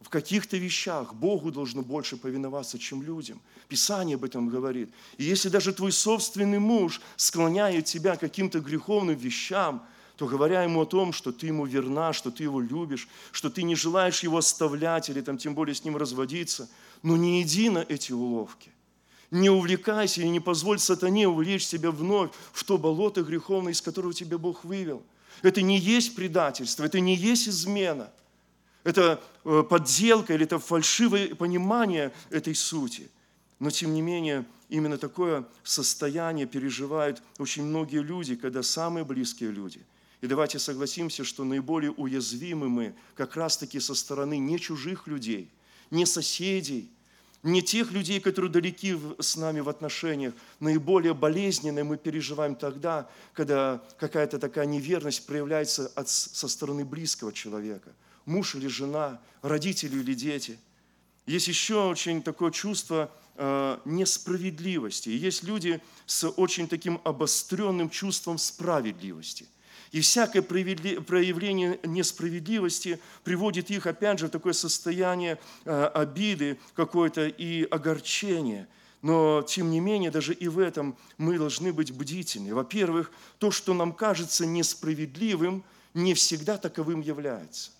в каких-то вещах Богу должно больше повиноваться, чем людям. Писание об этом говорит. И если даже твой собственный муж склоняет тебя к каким-то греховным вещам, то говоря ему о том, что ты ему верна, что ты его любишь, что ты не желаешь его оставлять или там, тем более с ним разводиться, но не иди на эти уловки. Не увлекайся и не позволь сатане увлечь тебя вновь в то болото греховное, из которого тебя Бог вывел. Это не есть предательство, это не есть измена. Это э, подделка или это фальшивое понимание этой сути. Но тем не менее, именно такое состояние переживают очень многие люди, когда самые близкие люди – и давайте согласимся, что наиболее уязвимы мы как раз-таки со стороны не чужих людей, не соседей, не тех людей, которые далеки с нами в отношениях. Наиболее болезненное мы переживаем тогда, когда какая-то такая неверность проявляется от, со стороны близкого человека. Муж или жена, родители или дети. Есть еще очень такое чувство э, несправедливости. И есть люди с очень таким обостренным чувством справедливости. И всякое проявление несправедливости приводит их, опять же, в такое состояние э, обиды какое-то и огорчения. Но, тем не менее, даже и в этом мы должны быть бдительны. Во-первых, то, что нам кажется несправедливым, не всегда таковым является.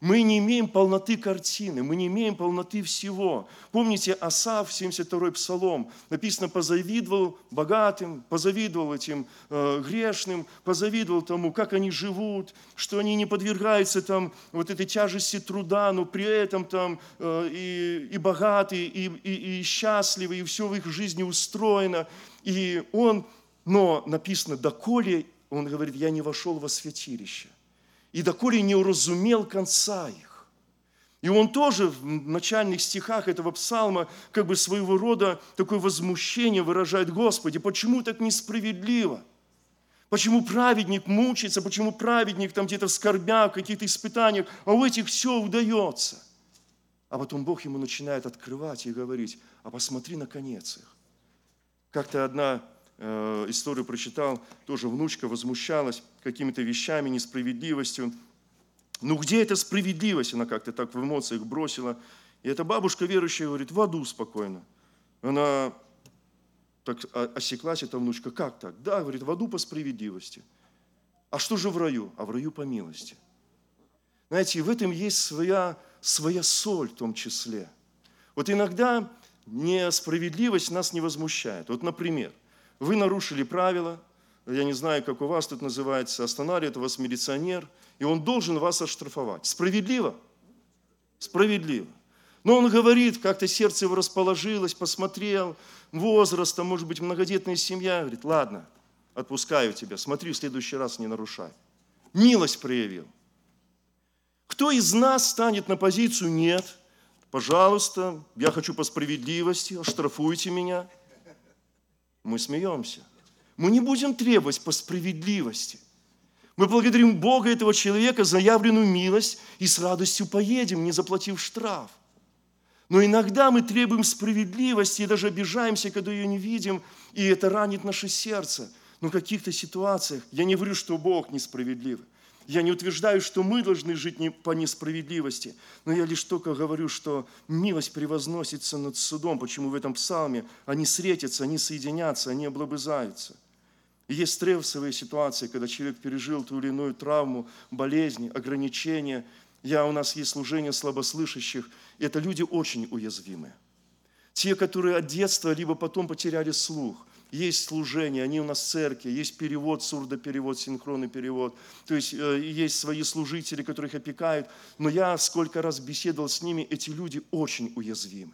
Мы не имеем полноты картины, мы не имеем полноты всего. Помните, Асав, 72-й псалом, написано, позавидовал богатым, позавидовал этим э, грешным, позавидовал тому, как они живут, что они не подвергаются там вот этой тяжести труда, но при этом там э, и, и богатые, и, и, и счастливые, и все в их жизни устроено. И он, но написано, доколе, он говорит, я не вошел во святилище и доколе не уразумел конца их. И он тоже в начальных стихах этого псалма как бы своего рода такое возмущение выражает, Господи, почему так несправедливо? Почему праведник мучается, почему праведник там где-то в скорбях, каких-то испытаниях, а у этих все удается. А потом Бог ему начинает открывать и говорить, а посмотри на конец их. Как-то одна Э, историю прочитал, тоже внучка возмущалась какими-то вещами, несправедливостью. Ну где эта справедливость? Она как-то так в эмоциях бросила. И эта бабушка верующая говорит, в аду спокойно. Она так осеклась, эта внучка, как так? Да, говорит, в аду по справедливости. А что же в раю? А в раю по милости. Знаете, в этом есть своя, своя соль в том числе. Вот иногда несправедливость нас не возмущает. Вот, например, вы нарушили правила, я не знаю, как у вас тут называется, останавливает вас милиционер, и он должен вас оштрафовать. Справедливо? Справедливо. Но он говорит, как-то сердце его расположилось, посмотрел, возраст, там, может быть, многодетная семья, говорит, ладно, отпускаю тебя, смотри, в следующий раз не нарушай. Милость проявил. Кто из нас станет на позицию «нет», пожалуйста, я хочу по справедливости, оштрафуйте меня – мы смеемся. Мы не будем требовать по справедливости. Мы благодарим Бога этого человека за явленную милость и с радостью поедем, не заплатив штраф. Но иногда мы требуем справедливости и даже обижаемся, когда ее не видим, и это ранит наше сердце. Но в каких-то ситуациях, я не говорю, что Бог несправедливый, я не утверждаю, что мы должны жить не по несправедливости, но я лишь только говорю, что милость превозносится над судом. Почему в этом псалме они встретятся, они соединятся, они облобызаются. есть стрессовые ситуации, когда человек пережил ту или иную травму, болезнь, ограничения. Я, у нас есть служение слабослышащих. И это люди очень уязвимые. Те, которые от детства, либо потом потеряли слух. Есть служение, они у нас в церкви, есть перевод, сурдоперевод, синхронный перевод. То есть э, есть свои служители, которых опекают. Но я сколько раз беседовал с ними, эти люди очень уязвимы.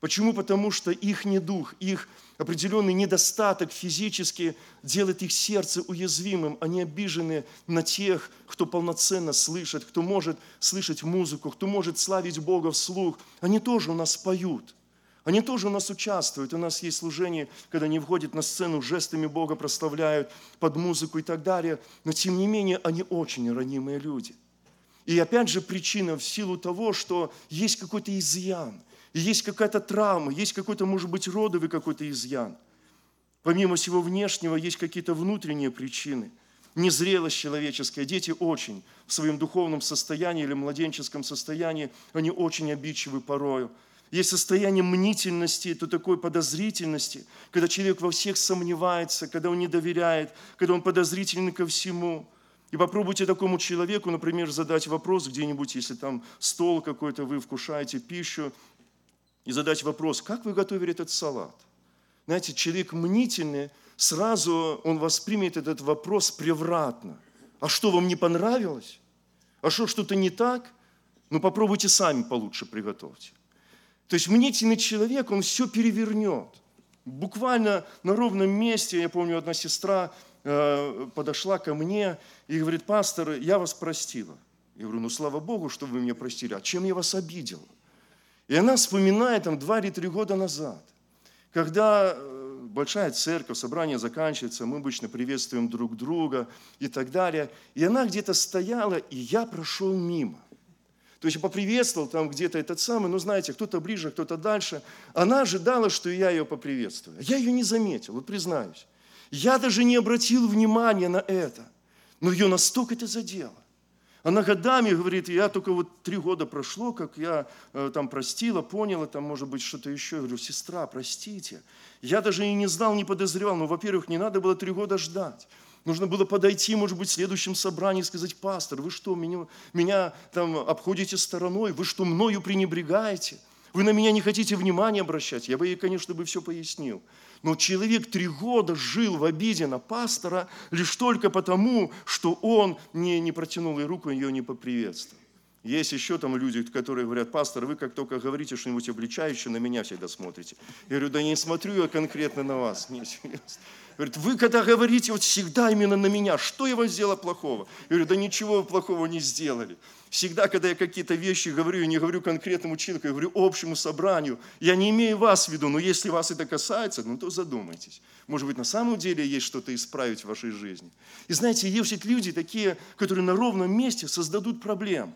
Почему? Потому что их недух, их определенный недостаток физически делает их сердце уязвимым. Они обижены на тех, кто полноценно слышит, кто может слышать музыку, кто может славить Бога вслух. Они тоже у нас поют. Они тоже у нас участвуют. У нас есть служение, когда они входят на сцену, жестами Бога прославляют под музыку и так далее. Но тем не менее, они очень ранимые люди. И опять же причина в силу того, что есть какой-то изъян – есть какая-то травма, есть какой-то, может быть, родовый какой-то изъян. Помимо всего внешнего, есть какие-то внутренние причины. Незрелость человеческая. Дети очень в своем духовном состоянии или младенческом состоянии, они очень обидчивы порою. Есть состояние мнительности, то такой подозрительности, когда человек во всех сомневается, когда он не доверяет, когда он подозрительный ко всему. И попробуйте такому человеку, например, задать вопрос где-нибудь, если там стол какой-то, вы вкушаете пищу, и задать вопрос, как вы готовили этот салат? Знаете, человек мнительный, сразу он воспримет этот вопрос превратно. А что, вам не понравилось? А что, что-то не так? Ну, попробуйте сами получше приготовьте. То есть мнительный человек, он все перевернет. Буквально на ровном месте, я помню, одна сестра э, подошла ко мне и говорит, пастор, я вас простила. Я говорю, ну слава Богу, что вы меня простили. А чем я вас обидела? И она вспоминает там два или три года назад, когда э, большая церковь, собрание заканчивается, мы обычно приветствуем друг друга и так далее. И она где-то стояла, и я прошел мимо. То есть поприветствовал там где-то этот самый, ну знаете, кто-то ближе, кто-то дальше. Она ожидала, что я ее поприветствую. Я ее не заметил, вот признаюсь. Я даже не обратил внимания на это. Но ее настолько это задело. Она годами говорит, я только вот три года прошло, как я э, там простила, поняла, там может быть что-то еще. Я говорю, сестра, простите. Я даже и не знал, не подозревал. Но, во-первых, не надо было три года ждать. Нужно было подойти, может быть, в следующем собрании и сказать, пастор, вы что, меня, меня там обходите стороной, вы что, мною пренебрегаете? Вы на меня не хотите внимания обращать? Я бы ей, конечно, бы все пояснил. Но человек три года жил в обиде на пастора лишь только потому, что он не, не протянул ей руку, ее не поприветствовал. Есть еще там люди, которые говорят, пастор, вы как только говорите что-нибудь обличающее, на меня всегда смотрите. Я говорю, да не смотрю я конкретно на вас. Не, серьезно. Говорит, вы когда говорите, вот всегда именно на меня, что я вам сделал плохого? Я говорю, да ничего вы плохого не сделали. Всегда, когда я какие-то вещи говорю, я не говорю конкретному человеку, я говорю общему собранию. Я не имею вас в виду, но если вас это касается, ну то задумайтесь. Может быть, на самом деле есть что-то исправить в вашей жизни. И знаете, есть люди такие, которые на ровном месте создадут проблем.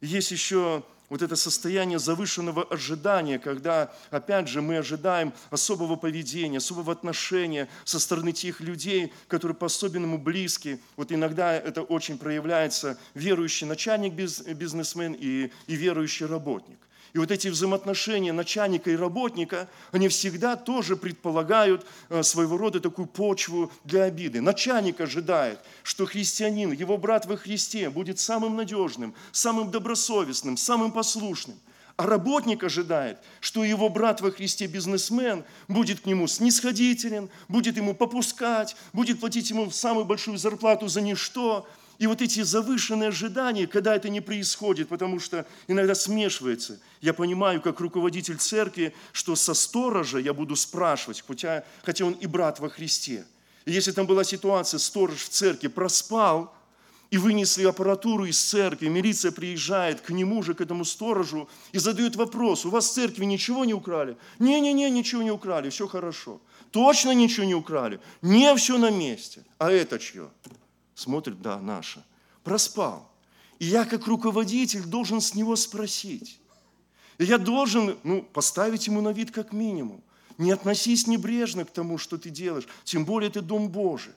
Есть еще вот это состояние завышенного ожидания, когда, опять же, мы ожидаем особого поведения, особого отношения со стороны тех людей, которые по-особенному близки. Вот иногда это очень проявляется верующий начальник бизнесмен и, и верующий работник. И вот эти взаимоотношения начальника и работника, они всегда тоже предполагают э, своего рода такую почву для обиды. Начальник ожидает, что христианин, его брат во Христе будет самым надежным, самым добросовестным, самым послушным. А работник ожидает, что его брат во Христе бизнесмен будет к нему снисходителен, будет ему попускать, будет платить ему самую большую зарплату за ничто, и вот эти завышенные ожидания, когда это не происходит, потому что иногда смешивается. Я понимаю, как руководитель церкви, что со сторожа я буду спрашивать, хотя, хотя он и брат во Христе. И если там была ситуация, сторож в церкви проспал, и вынесли аппаратуру из церкви, милиция приезжает к нему же, к этому сторожу, и задает вопрос, у вас в церкви ничего не украли? Не-не-не, ничего не украли, все хорошо. Точно ничего не украли? Не, все на месте. А это чье? Смотрит, да, наша. Проспал. И я как руководитель должен с него спросить. И я должен ну, поставить ему на вид как минимум. Не относись небрежно к тому, что ты делаешь, тем более это Дом Божий.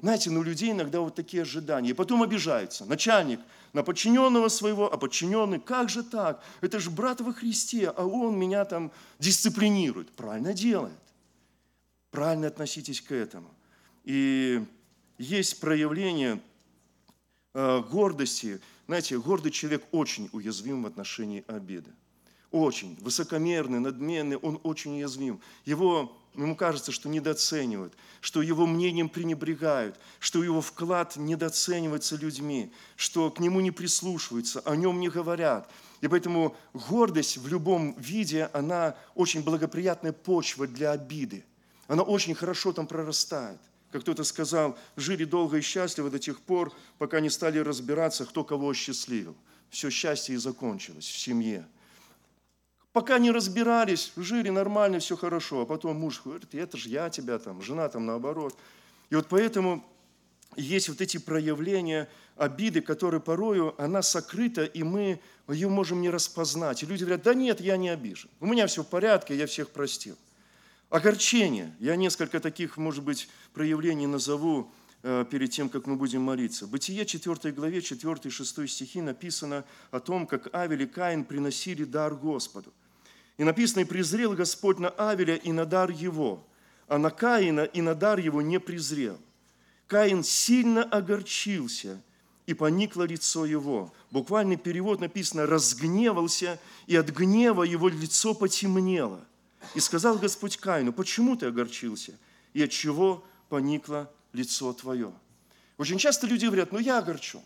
Знаете, ну, у людей иногда вот такие ожидания. И потом обижаются. Начальник на подчиненного своего, а подчиненный, как же так? Это же брат во Христе, а он меня там дисциплинирует. Правильно делает. Правильно относитесь к этому. И есть проявление э, гордости. Знаете, гордый человек очень уязвим в отношении обиды. Очень. Высокомерный, надменный, он очень уязвим. Его Ему кажется, что недооценивают, что его мнением пренебрегают, что его вклад недооценивается людьми, что к нему не прислушиваются, о нем не говорят. И поэтому гордость в любом виде, она очень благоприятная почва для обиды. Она очень хорошо там прорастает. Как кто-то сказал, жили долго и счастливо до тех пор, пока не стали разбираться, кто кого осчастливил. Все счастье и закончилось в семье. Пока не разбирались, жили нормально, все хорошо. А потом муж говорит, это же я тебя там, жена там наоборот. И вот поэтому есть вот эти проявления обиды, которые порою, она сокрыта, и мы ее можем не распознать. И люди говорят, да нет, я не обижен. У меня все в порядке, я всех простил. Огорчение. Я несколько таких, может быть, проявлений назову э, перед тем, как мы будем молиться. Бытие 4 главе, 4-6 стихи написано о том, как Авель и Каин приносили дар Господу. И написано, и презрел Господь на Авеля и на дар его, а на Каина и на дар его не презрел. Каин сильно огорчился, и поникло лицо его. Буквальный перевод написано «разгневался, и от гнева его лицо потемнело». И сказал Господь Каину, почему ты огорчился, и от чего поникло лицо твое? Очень часто люди говорят, ну я огорчен.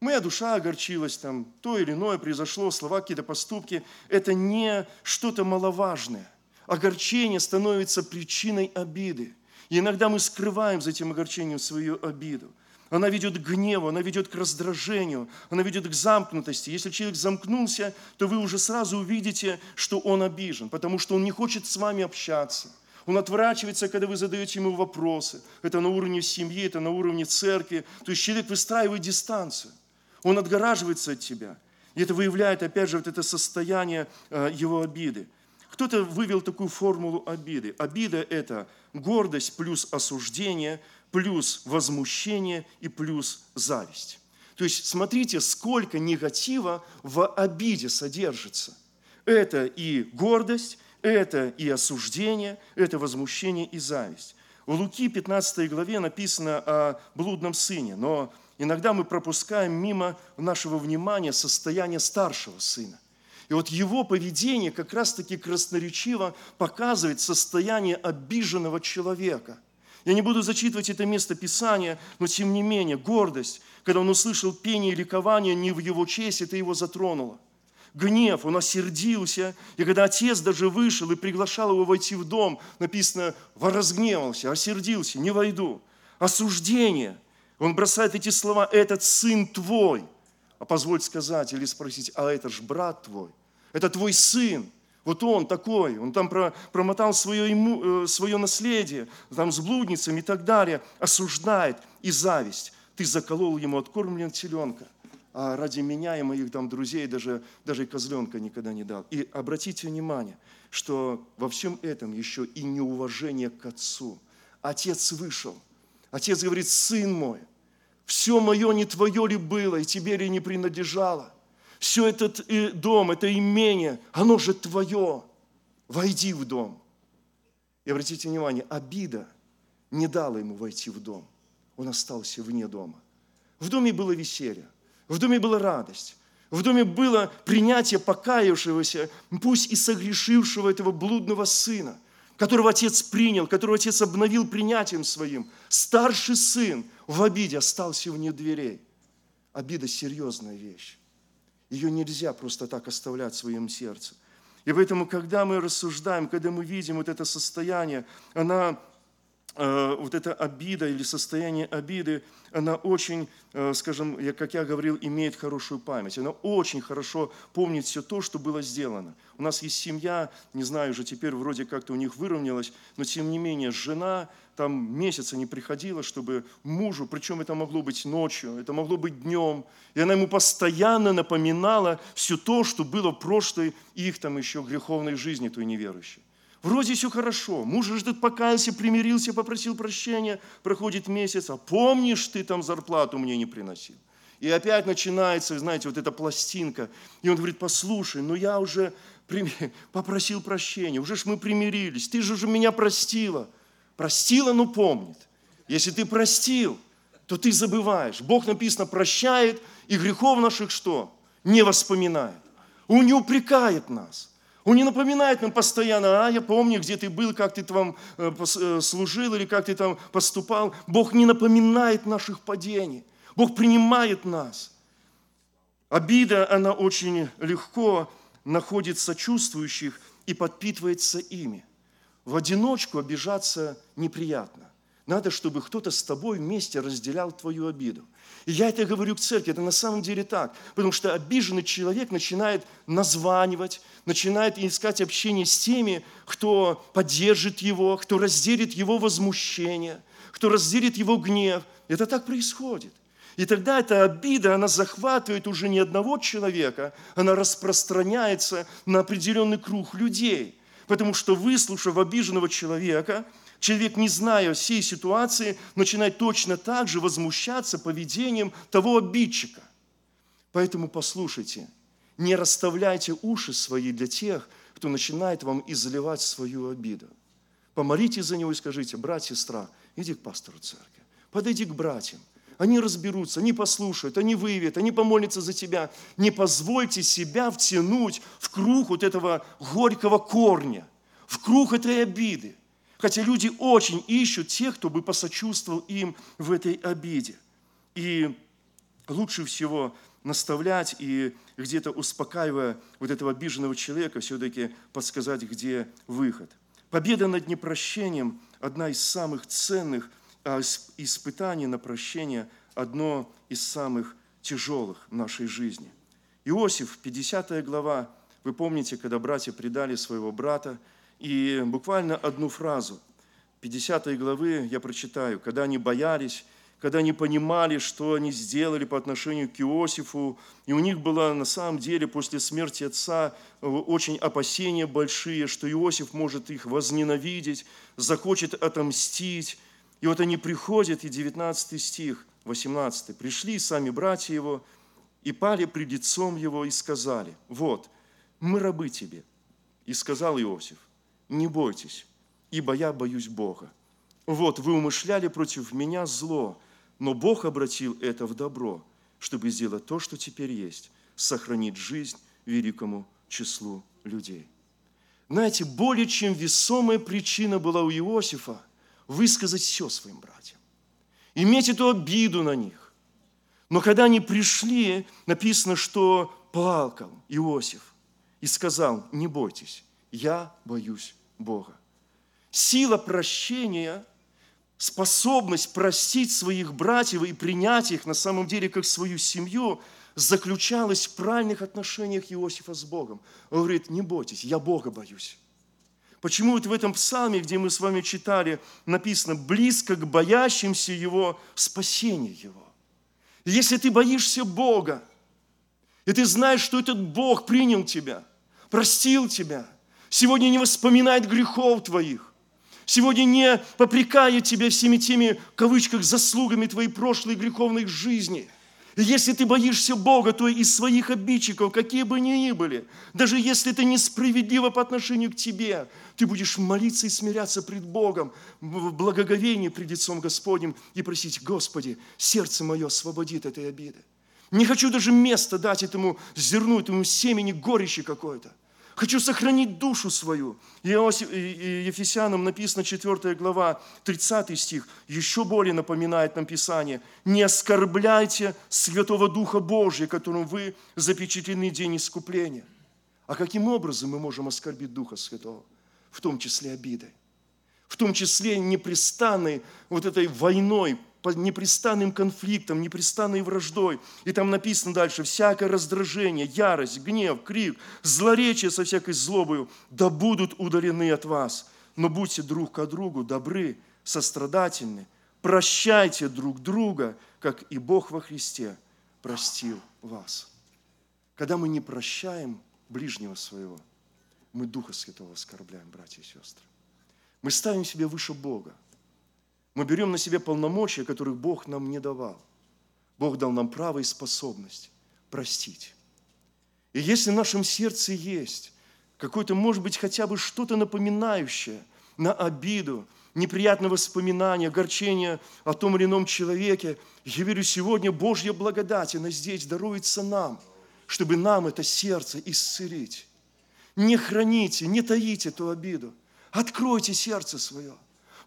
Моя душа огорчилась, там, то или иное произошло, слова, какие-то поступки. Это не что-то маловажное. Огорчение становится причиной обиды. И иногда мы скрываем за этим огорчением свою обиду. Она ведет к гневу, она ведет к раздражению, она ведет к замкнутости. Если человек замкнулся, то вы уже сразу увидите, что он обижен, потому что он не хочет с вами общаться. Он отворачивается, когда вы задаете ему вопросы. Это на уровне семьи, это на уровне церкви. То есть человек выстраивает дистанцию. Он отгораживается от тебя. И это выявляет, опять же, вот это состояние э, его обиды. Кто-то вывел такую формулу обиды. Обида – это гордость плюс осуждение, плюс возмущение и плюс зависть. То есть смотрите, сколько негатива в обиде содержится. Это и гордость, это и осуждение, это возмущение и зависть. В Луки 15 главе написано о блудном сыне, но иногда мы пропускаем мимо нашего внимания состояние старшего сына. И вот его поведение как раз-таки красноречиво показывает состояние обиженного человека. Я не буду зачитывать это место Писания, но тем не менее, гордость, когда он услышал пение и ликование не в его честь, это его затронуло. Гнев, он осердился, и когда отец даже вышел и приглашал его войти в дом, написано, разгневался, осердился, не войду. Осуждение – он бросает эти слова, этот сын твой. А позволь сказать или спросить, а это ж брат твой, это твой сын. Вот он такой, он там промотал свое, ему, э, свое наследие, там с блудницами и так далее, осуждает и зависть. Ты заколол ему откормлен теленка, а ради меня и моих там друзей даже, даже и козленка никогда не дал. И обратите внимание, что во всем этом еще и неуважение к отцу. Отец вышел, Отец говорит, сын мой, все мое не твое ли было, и тебе ли не принадлежало? Все этот э, дом, это имение, оно же твое. Войди в дом. И обратите внимание, обида не дала ему войти в дом. Он остался вне дома. В доме было веселье, в доме была радость, в доме было принятие покаявшегося, пусть и согрешившего этого блудного сына – которого отец принял, которого отец обновил принятием своим. Старший сын в обиде остался вне дверей. Обида – серьезная вещь. Ее нельзя просто так оставлять в своем сердце. И поэтому, когда мы рассуждаем, когда мы видим вот это состояние, она вот эта обида или состояние обиды, она очень, э, скажем, как я говорил, имеет хорошую память. Она очень хорошо помнит все то, что было сделано. У нас есть семья, не знаю, уже теперь вроде как-то у них выровнялось, но тем не менее жена там месяца не приходила, чтобы мужу, причем это могло быть ночью, это могло быть днем, и она ему постоянно напоминала все то, что было в прошлой их там еще греховной жизни той неверующей. Вроде все хорошо. Муж ждет, покаялся, примирился, попросил прощения. Проходит месяц, а помнишь, ты там зарплату мне не приносил? И опять начинается, знаете, вот эта пластинка. И он говорит, послушай, ну я уже попросил прощения, уже ж мы примирились, ты же уже меня простила. Простила, но помнит. Если ты простил, то ты забываешь. Бог написано прощает и грехов наших что? Не воспоминает. Он не упрекает нас. Он не напоминает нам постоянно, а я помню, где ты был, как ты там э, э, служил или как ты там поступал. Бог не напоминает наших падений. Бог принимает нас. Обида, она очень легко находит сочувствующих и подпитывается ими. В одиночку обижаться неприятно. Надо, чтобы кто-то с тобой вместе разделял твою обиду. И я это говорю к церкви, это на самом деле так. Потому что обиженный человек начинает названивать, начинает искать общение с теми, кто поддержит его, кто разделит его возмущение, кто разделит его гнев. Это так происходит. И тогда эта обида, она захватывает уже не одного человека, она распространяется на определенный круг людей. Потому что выслушав обиженного человека, человек, не зная всей ситуации, начинает точно так же возмущаться поведением того обидчика. Поэтому послушайте, не расставляйте уши свои для тех, кто начинает вам изливать свою обиду. Помолите за него и скажите, брат, сестра, иди к пастору церкви, подойди к братьям, они разберутся, они послушают, они выявят, они помолятся за тебя. Не позвольте себя втянуть в круг вот этого горького корня, в круг этой обиды. Хотя люди очень ищут тех, кто бы посочувствовал им в этой обиде. И лучше всего наставлять и где-то успокаивая вот этого обиженного человека, все-таки подсказать, где выход. Победа над непрощением – одна из самых ценных – а испытание на прощение одно из самых тяжелых в нашей жизни. Иосиф, 50 глава, вы помните, когда братья предали своего брата, и буквально одну фразу 50 главы я прочитаю, когда они боялись, когда они понимали, что они сделали по отношению к Иосифу, и у них было на самом деле после смерти отца э, очень опасения большие, что Иосиф может их возненавидеть, захочет отомстить, и вот они приходят, и 19 стих, 18. «Пришли сами братья его, и пали пред лицом его, и сказали, вот, мы рабы тебе». И сказал Иосиф, не бойтесь, ибо я боюсь Бога. Вот, вы умышляли против меня зло, но Бог обратил это в добро, чтобы сделать то, что теперь есть, сохранить жизнь великому числу людей. Знаете, более чем весомая причина была у Иосифа – высказать все своим братьям, иметь эту обиду на них. Но когда они пришли, написано, что плакал Иосиф и сказал, не бойтесь, я боюсь Бога. Сила прощения, способность простить своих братьев и принять их на самом деле как свою семью заключалась в правильных отношениях Иосифа с Богом. Он говорит, не бойтесь, я Бога боюсь. Почему вот в этом псалме, где мы с вами читали, написано «близко к боящимся Его спасение Его». Если ты боишься Бога, и ты знаешь, что этот Бог принял тебя, простил тебя, сегодня не воспоминает грехов твоих, сегодня не попрекает тебя всеми теми, в кавычках, заслугами твоей прошлой греховной жизни – если ты боишься Бога, то из своих обидчиков, какие бы они ни были, даже если это несправедливо по отношению к тебе, ты будешь молиться и смиряться пред Богом в благоговении пред лицом Господним и просить, Господи, сердце мое освободит этой обиды. Не хочу даже места дать этому зерну, этому семени горечи какой-то. Хочу сохранить душу свою. Ефесянам написано 4 глава, 30 стих, еще более напоминает нам Писание. «Не оскорбляйте Святого Духа Божия, которым вы запечатлены день искупления». А каким образом мы можем оскорбить Духа Святого? В том числе обидой. В том числе непрестанной вот этой войной, непрестанным конфликтом, непрестанной враждой. И там написано дальше, всякое раздражение, ярость, гнев, крик, злоречие со всякой злобою, да будут удалены от вас. Но будьте друг к другу добры, сострадательны, прощайте друг друга, как и Бог во Христе простил вас. Когда мы не прощаем ближнего своего, мы Духа Святого оскорбляем, братья и сестры. Мы ставим себя выше Бога – мы берем на себя полномочия, которых Бог нам не давал. Бог дал нам право и способность простить. И если в нашем сердце есть какое-то, может быть, хотя бы что-то напоминающее на обиду, неприятные воспоминания, огорчения о том или ином человеке. Я верю, сегодня Божья благодать, она здесь даруется нам, чтобы нам это сердце исцелить. Не храните, не таите эту обиду. Откройте сердце свое.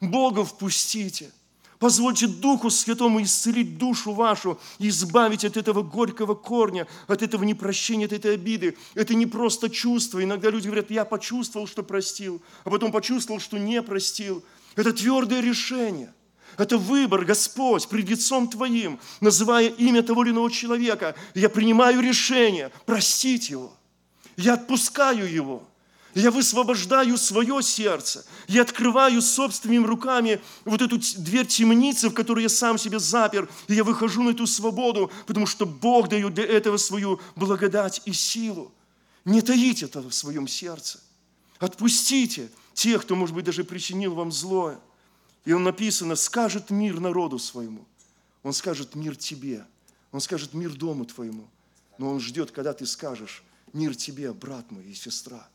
Бога впустите. Позвольте Духу Святому исцелить душу вашу и избавить от этого горького корня, от этого непрощения, от этой обиды. Это не просто чувство. Иногда люди говорят, я почувствовал, что простил, а потом почувствовал, что не простил. Это твердое решение. Это выбор, Господь, пред лицом Твоим, называя имя того или иного человека. Я принимаю решение простить его. Я отпускаю его. Я высвобождаю свое сердце. Я открываю собственными руками вот эту дверь темницы, в которую я сам себе запер. И я выхожу на эту свободу, потому что Бог дает для этого свою благодать и силу. Не таите это в своем сердце. Отпустите тех, кто, может быть, даже причинил вам злое. И он написано, скажет мир народу своему. Он скажет мир тебе. Он скажет мир дому твоему. Но он ждет, когда ты скажешь мир тебе, брат мой и сестра.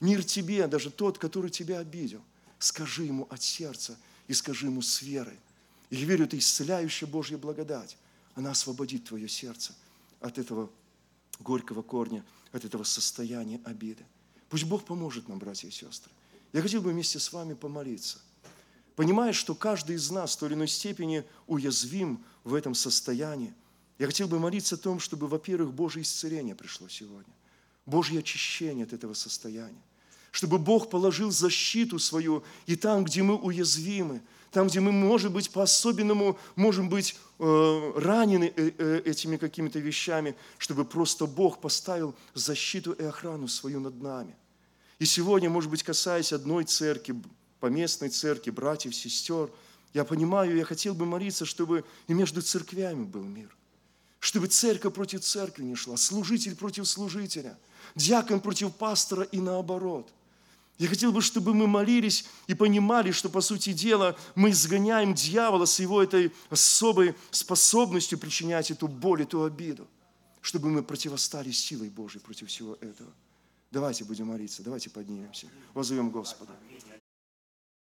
Мир тебе, даже тот, который тебя обидел. Скажи ему от сердца и скажи ему с верой. И я верю, это исцеляющая Божья благодать. Она освободит твое сердце от этого горького корня, от этого состояния обиды. Пусть Бог поможет нам, братья и сестры. Я хотел бы вместе с вами помолиться. Понимая, что каждый из нас в той или иной степени уязвим в этом состоянии, я хотел бы молиться о том, чтобы, во-первых, Божье исцеление пришло сегодня. Божье очищение от этого состояния чтобы Бог положил защиту свою и там, где мы уязвимы, там, где мы, может быть, по-особенному можем быть э, ранены э, э, этими какими-то вещами, чтобы просто Бог поставил защиту и охрану свою над нами. И сегодня, может быть, касаясь одной церкви, поместной церкви, братьев, сестер, я понимаю, я хотел бы молиться, чтобы и между церквями был мир. Чтобы церковь против церкви не шла, служитель против служителя, диакон против пастора и наоборот – я хотел бы, чтобы мы молились и понимали, что, по сути дела, мы изгоняем дьявола с его этой особой способностью причинять эту боль, эту обиду, чтобы мы противостали силой Божьей против всего этого. Давайте будем молиться, давайте поднимемся, возовем Господа.